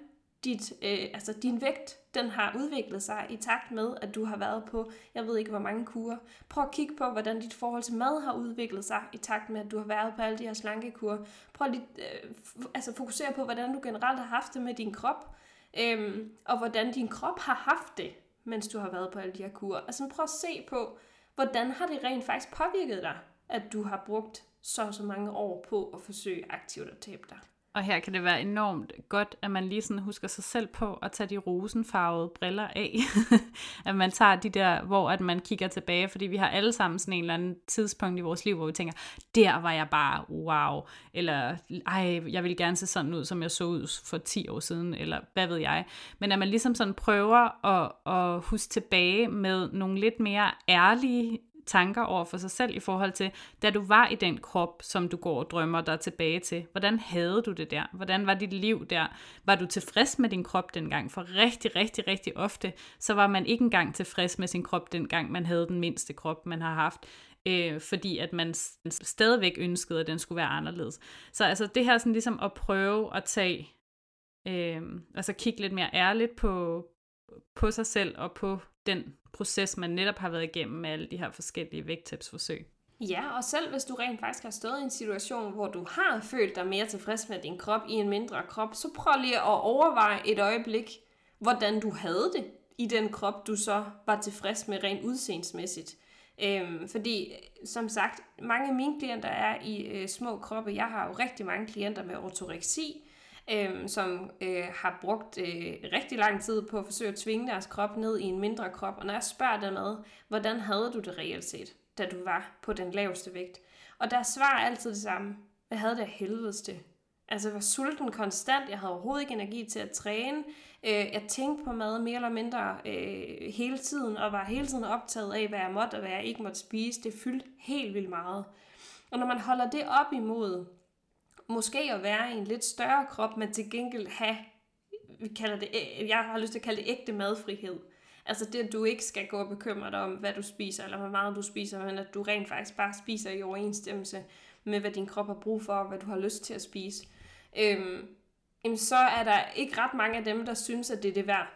dit, øh, altså din vægt den har udviklet sig i takt med, at du har været på, jeg ved ikke hvor mange kurer. Prøv at kigge på, hvordan dit forhold til mad har udviklet sig i takt med, at du har været på alle de her slankekurer. Prøv lige, øh, altså fokusere på, hvordan du generelt har haft det med din krop, øh, og hvordan din krop har haft det, mens du har været på alle de her kurer. Altså prøv at se på, hvordan har det rent faktisk påvirket dig, at du har brugt så så mange år på at forsøge aktivt at tabe dig. Og her kan det være enormt godt, at man lige sådan husker sig selv på at tage de rosenfarvede briller af. at man tager de der, hvor at man kigger tilbage, fordi vi har alle sammen sådan en eller anden tidspunkt i vores liv, hvor vi tænker, der var jeg bare wow, eller ej, jeg vil gerne se sådan ud, som jeg så ud for 10 år siden, eller hvad ved jeg. Men at man ligesom sådan prøver at, at huske tilbage med nogle lidt mere ærlige tanker over for sig selv i forhold til, da du var i den krop, som du går og drømmer dig tilbage til. Hvordan havde du det der? Hvordan var dit liv der? Var du tilfreds med din krop dengang? For rigtig, rigtig, rigtig ofte, så var man ikke engang tilfreds med sin krop dengang, man havde den mindste krop, man har haft øh, fordi at man stadigvæk ønskede, at den skulle være anderledes. Så altså det her sådan ligesom at prøve at tage, øh, altså kigge lidt mere ærligt på, på sig selv og på den proces, man netop har været igennem med alle de her forskellige vægttabsforsøg. Ja, og selv hvis du rent faktisk har stået i en situation, hvor du har følt dig mere tilfreds med din krop i en mindre krop, så prøv lige at overveje et øjeblik, hvordan du havde det i den krop, du så var tilfreds med rent udseendsmæssigt. Øhm, fordi, som sagt, mange af mine klienter er i øh, små kroppe. Jeg har jo rigtig mange klienter med ortoreksi, øhm, som øh, har brugt øh, rigtig lang tid på at forsøge at tvinge deres krop ned i en mindre krop. Og når jeg spørger dem ad, hvordan havde du det reelt set, da du var på den laveste vægt? Og der svarer altid det samme. Jeg havde det af helvedes til. Altså, jeg var sulten konstant. Jeg havde overhovedet ikke energi til at træne. Øh, jeg tænkte på mad mere eller mindre øh, hele tiden, og var hele tiden optaget af, hvad jeg måtte og hvad jeg ikke måtte spise. Det fyldte helt vildt meget. Og når man holder det op imod, måske at være i en lidt større krop, men til gengæld have, vi kalder det, jeg har lyst til at kalde det ægte madfrihed. Altså det, at du ikke skal gå og bekymre dig om, hvad du spiser, eller hvor meget du spiser, men at du rent faktisk bare spiser i overensstemmelse med, hvad din krop har brug for, og hvad du har lyst til at spise. Øhm, jamen så er der ikke ret mange af dem, der synes, at det er det værd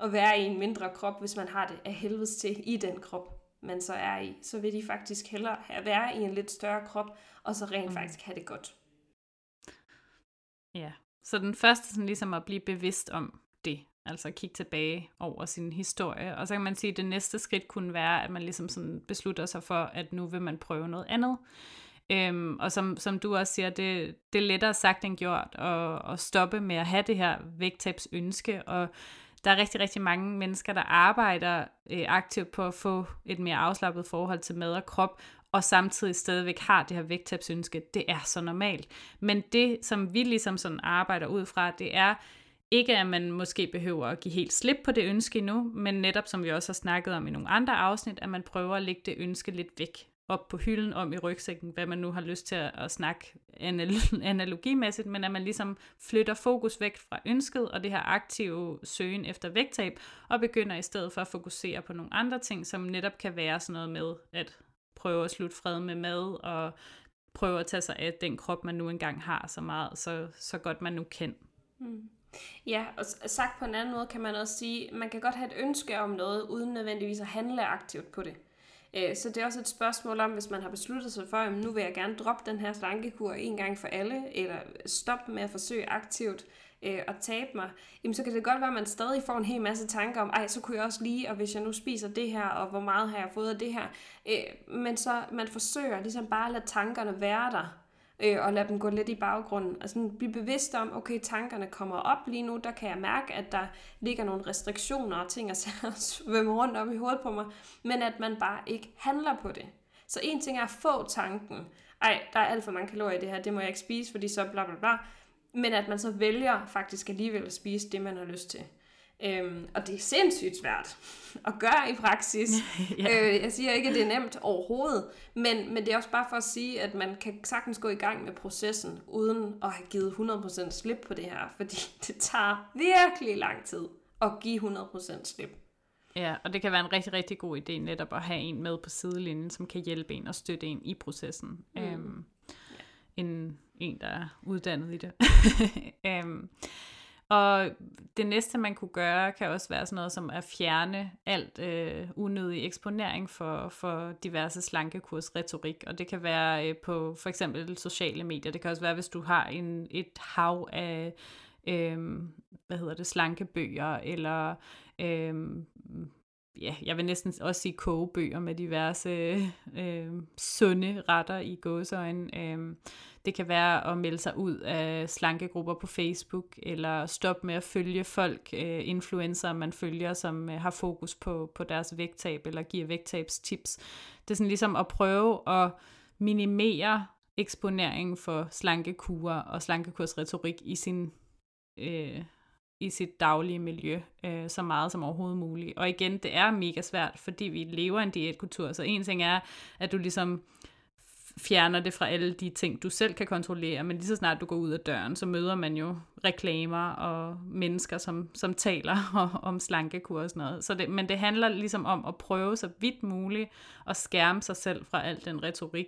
at være i en mindre krop, hvis man har det af helvedes til i den krop, man så er i. Så vil de faktisk hellere have, være i en lidt større krop, og så rent mm. faktisk have det godt. Ja, så den første sådan ligesom at blive bevidst om det, altså at kigge tilbage over sin historie, og så kan man sige, at det næste skridt kunne være, at man ligesom sådan beslutter sig for, at nu vil man prøve noget andet. Øhm, og som, som du også siger, det, det er lettere sagt end gjort at, at stoppe med at have det her vægttabsønske, og der er rigtig, rigtig mange mennesker, der arbejder øh, aktivt på at få et mere afslappet forhold til mad og krop, og samtidig stadigvæk har det her vægttabsønske. Det er så normalt. Men det, som vi ligesom sådan arbejder ud fra, det er ikke, at man måske behøver at give helt slip på det ønske endnu, men netop som vi også har snakket om i nogle andre afsnit, at man prøver at lægge det ønske lidt væk op på hylden om i rygsækken, hvad man nu har lyst til at, snakke analogimæssigt, men at man ligesom flytter fokus væk fra ønsket og det her aktive søgen efter vægttab, og begynder i stedet for at fokusere på nogle andre ting, som netop kan være sådan noget med at prøve at slutte fred med mad, og prøve at tage sig af den krop, man nu engang har så meget, så, så godt man nu kan. Mm. Ja, og sagt på en anden måde kan man også sige, man kan godt have et ønske om noget, uden nødvendigvis at handle aktivt på det. Øh, så det er også et spørgsmål om, hvis man har besluttet sig for, at nu vil jeg gerne droppe den her slankekur en gang for alle, eller stoppe med at forsøge aktivt øh, at tabe mig, jamen så kan det godt være, at man stadig får en hel masse tanker om, ej, så kunne jeg også lige, og hvis jeg nu spiser det her, og hvor meget har jeg fået af det her. Øh, men så man forsøger ligesom bare at lade tankerne være der, øh, og lade dem gå lidt i baggrunden. Altså blive bevidst om, okay, tankerne kommer op lige nu, der kan jeg mærke, at der ligger nogle restriktioner og ting, og svømmer rundt op i hovedet på mig, men at man bare ikke handler på det. Så en ting er at få tanken, ej, der er alt for mange kalorier i det her, det må jeg ikke spise, fordi så bla bla bla, men at man så vælger faktisk alligevel at spise det, man har lyst til. Øhm, og det er sindssygt svært at gøre i praksis. ja. øh, jeg siger ikke, at det er nemt overhovedet, men, men det er også bare for at sige, at man kan sagtens gå i gang med processen, uden at have givet 100% slip på det her, fordi det tager virkelig lang tid at give 100% slip. Ja, og det kan være en rigtig, rigtig god idé netop at have en med på sidelinjen, som kan hjælpe en og støtte en i processen. Mm. Øhm, ja. en, en, der er uddannet i det. øhm, og det næste, man kunne gøre, kan også være sådan noget som at fjerne alt øh, unødig eksponering for, for diverse slankekursretorik. Og det kan være øh, på for eksempel sociale medier. Det kan også være, hvis du har en, et hav af øh, hvad hedder det, slankebøger, eller øh, ja, jeg vil næsten også sige kogebøger med diverse øh, sunde retter i gåseøjne. Øh, det kan være at melde sig ud af slankegrupper på Facebook, eller stoppe med at følge folk, øh, influencer, man følger, som øh, har fokus på, på deres vægttab, eller giver vægttabstips. Det er sådan ligesom at prøve at minimere eksponeringen for slankekurer og slankekursretorik i sin øh, i sit daglige miljø øh, så meget som overhovedet muligt. Og igen, det er mega svært, fordi vi lever en diætkultur. Så en ting er, at du ligesom fjerner det fra alle de ting, du selv kan kontrollere, men lige så snart du går ud af døren, så møder man jo reklamer og mennesker, som, som taler om slankekur og sådan noget. Så det, men det handler ligesom om at prøve så vidt muligt at skærme sig selv fra al den retorik.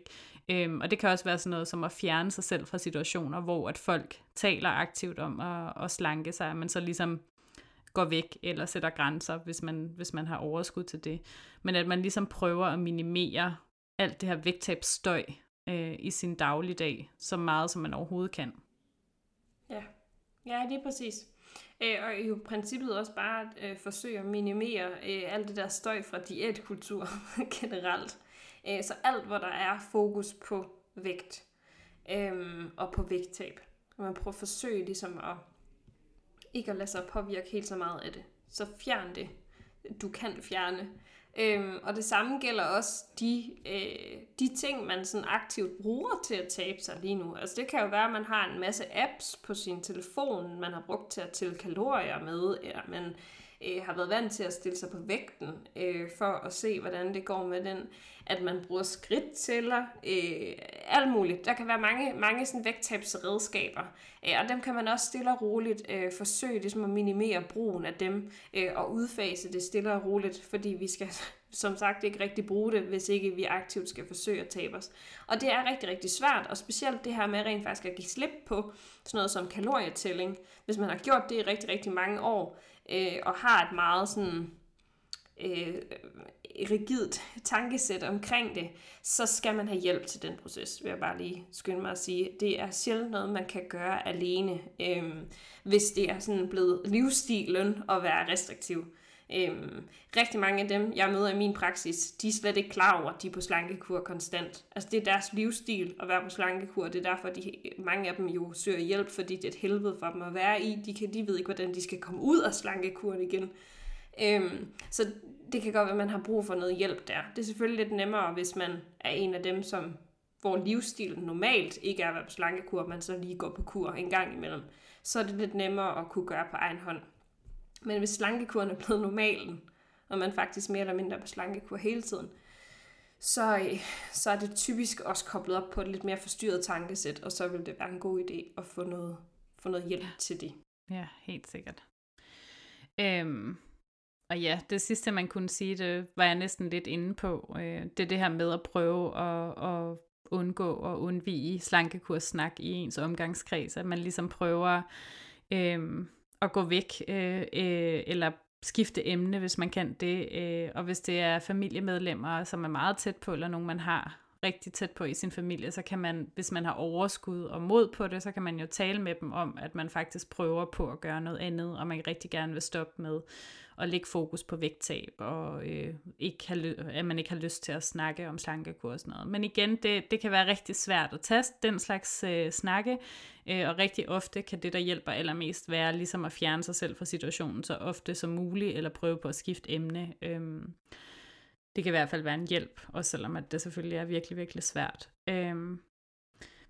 Øhm, og det kan også være sådan noget som at fjerne sig selv fra situationer, hvor at folk taler aktivt om at, at slanke sig, men så ligesom går væk eller sætter grænser, hvis man, hvis man har overskud til det. Men at man ligesom prøver at minimere alt det her vægttabsstøj øh, i sin dagligdag, så meget som man overhovedet kan. Ja, ja det er præcis. Øh, og i princippet også bare øh, forsøge at minimere øh, alt det der støj fra diætkultur generelt. Øh, så alt, hvor der er fokus på vægt øh, og på vægttab. Man prøver at forsøge ligesom at ikke at lade sig påvirke helt så meget af det. Så fjern det, du kan fjerne. Øhm, og det samme gælder også de, øh, de ting, man sådan aktivt bruger til at tabe sig lige nu. Altså det kan jo være, at man har en masse apps på sin telefon, man har brugt til at tælle kalorier med, eller man øh, har været vant til at stille sig på vægten øh, for at se, hvordan det går med den. At man bruger skridttæller, øh, alt muligt. Der kan være mange, mange sådan vægttabsredskaber, øh, og dem kan man også stille og roligt øh, forsøge ligesom at minimere brugen af dem øh, og udfase det stille og roligt, fordi vi skal som sagt ikke rigtig bruge det, hvis ikke vi aktivt skal forsøge at tabe os. Og det er rigtig, rigtig svært, og specielt det her med rent faktisk at give slip på sådan noget som kalorietælling. Hvis man har gjort det i rigtig, rigtig mange år, øh, og har et meget sådan øh, rigidt tankesæt omkring det, så skal man have hjælp til den proces, vil jeg bare lige skynde mig at sige. Det er sjældent noget, man kan gøre alene, øh, hvis det er sådan blevet livsstilen at være restriktiv. Øhm, rigtig mange af dem, jeg møder i min praksis, de er slet ikke klar over, at de er på slankekur konstant. Altså det er deres livsstil at være på slankekur. Det er derfor, de, mange af dem jo søger hjælp, fordi det er et helvede for dem at være i. De, kan, de ved ikke, hvordan de skal komme ud af slankekuren igen. Øhm, så det kan godt være, at man har brug for noget hjælp der. Det er selvfølgelig lidt nemmere, hvis man er en af dem, som hvor livsstilen normalt ikke er at være på slankekur, man så lige går på kur en gang imellem. Så er det lidt nemmere at kunne gøre på egen hånd. Men hvis slankekuren er blevet normalen, og man faktisk mere eller mindre er på slankekur hele tiden, så, øh, så er det typisk også koblet op på et lidt mere forstyrret tankesæt, og så vil det være en god idé at få noget, få noget hjælp til det. Ja, helt sikkert. Øhm, og ja, det sidste man kunne sige, det var jeg næsten lidt inde på. Øh, det er det her med at prøve at, at undgå og undvige slankekurssnak i ens omgangskreds. At man ligesom prøver øh, at gå væk, øh, øh, eller skifte emne, hvis man kan det. Øh, og hvis det er familiemedlemmer, som er meget tæt på, eller nogen man har rigtig tæt på i sin familie, så kan man, hvis man har overskud og mod på det, så kan man jo tale med dem om, at man faktisk prøver på at gøre noget andet, og man rigtig gerne vil stoppe med at lægge fokus på vægttab, og øh, ikke har, at man ikke har lyst til at snakke om slankekur og sådan noget. Men igen, det, det kan være rigtig svært at tage den slags øh, snakke, øh, og rigtig ofte kan det, der hjælper allermest, være ligesom at fjerne sig selv fra situationen så ofte som muligt, eller prøve på at skifte emne. Øh, det kan i hvert fald være en hjælp, også selvom at det selvfølgelig er virkelig, virkelig svært. Øh,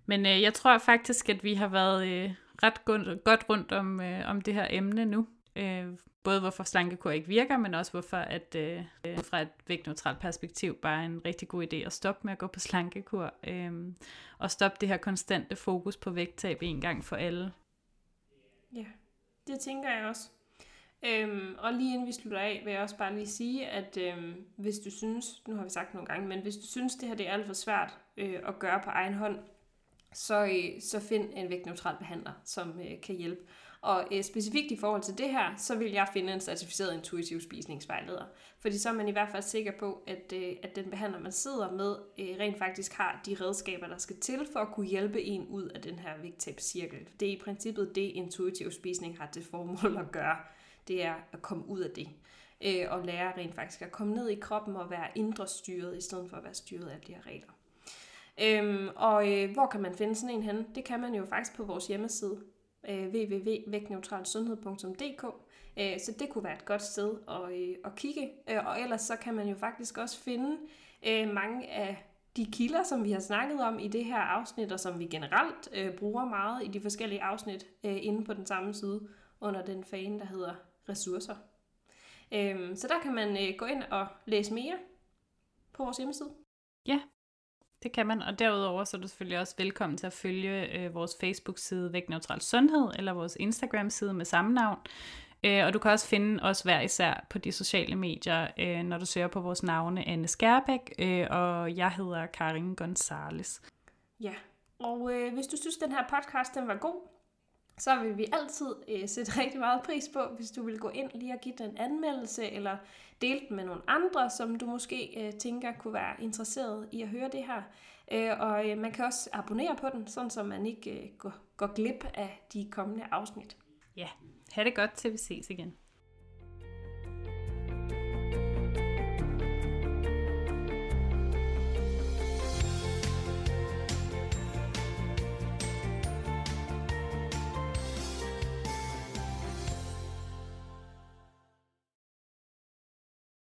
men øh, jeg tror faktisk, at vi har været øh, ret godt, godt rundt om, øh, om det her emne nu. Øh, både hvorfor slankekur ikke virker, men også hvorfor at øh, øh fra et vægtneutralt perspektiv bare er en rigtig god idé at stoppe med at gå på slankekur. Øh, og stoppe det her konstante fokus på vægttab en gang for alle. Ja, det tænker jeg også. Øhm, og lige inden vi slutter af, vil jeg også bare lige sige, at øhm, hvis du synes, nu har vi sagt nogle gange, men hvis du synes, det her det er alt for svært øh, at gøre på egen hånd, så, øh, så find en vægtneutral behandler, som øh, kan hjælpe. Og øh, specifikt i forhold til det her, så vil jeg finde en certificeret intuitiv spisningsvejleder. Fordi så er man i hvert fald sikker på, at, øh, at den behandler, man sidder med, øh, rent faktisk har de redskaber, der skal til for at kunne hjælpe en ud af den her vægttabscirkel. Det er i princippet det, intuitiv spisning har til formål at gøre det er at komme ud af det. Øh, og lære rent faktisk at komme ned i kroppen og være indre styret, i stedet for at være styret af de her regler. Øhm, og øh, hvor kan man finde sådan en henne? Det kan man jo faktisk på vores hjemmeside, øh, www.vægtneutralsundhed.dk. Øh, så det kunne være et godt sted at, øh, at kigge. Øh, og ellers så kan man jo faktisk også finde øh, mange af de kilder, som vi har snakket om i det her afsnit, og som vi generelt øh, bruger meget i de forskellige afsnit øh, inde på den samme side under den fane, der hedder ressourcer. Øhm, så der kan man øh, gå ind og læse mere på vores hjemmeside. Ja, det kan man. Og derudover så er du selvfølgelig også velkommen til at følge øh, vores Facebook-side Væk Neutral Sundhed, eller vores Instagram-side med samme navn. Øh, og du kan også finde os hver især på de sociale medier, øh, når du søger på vores navne Anne Skærbæk, øh, og jeg hedder Karin Gonzales. Ja, og øh, hvis du synes, den her podcast den var god, så vil vi altid øh, sætte rigtig meget pris på, hvis du vil gå ind lige og give den en anmeldelse, eller dele den med nogle andre, som du måske øh, tænker kunne være interesseret i at høre det her. Øh, og øh, man kan også abonnere på den, sådan så man ikke øh, går, går glip af de kommende afsnit. Ja, ha' det godt til vi ses igen.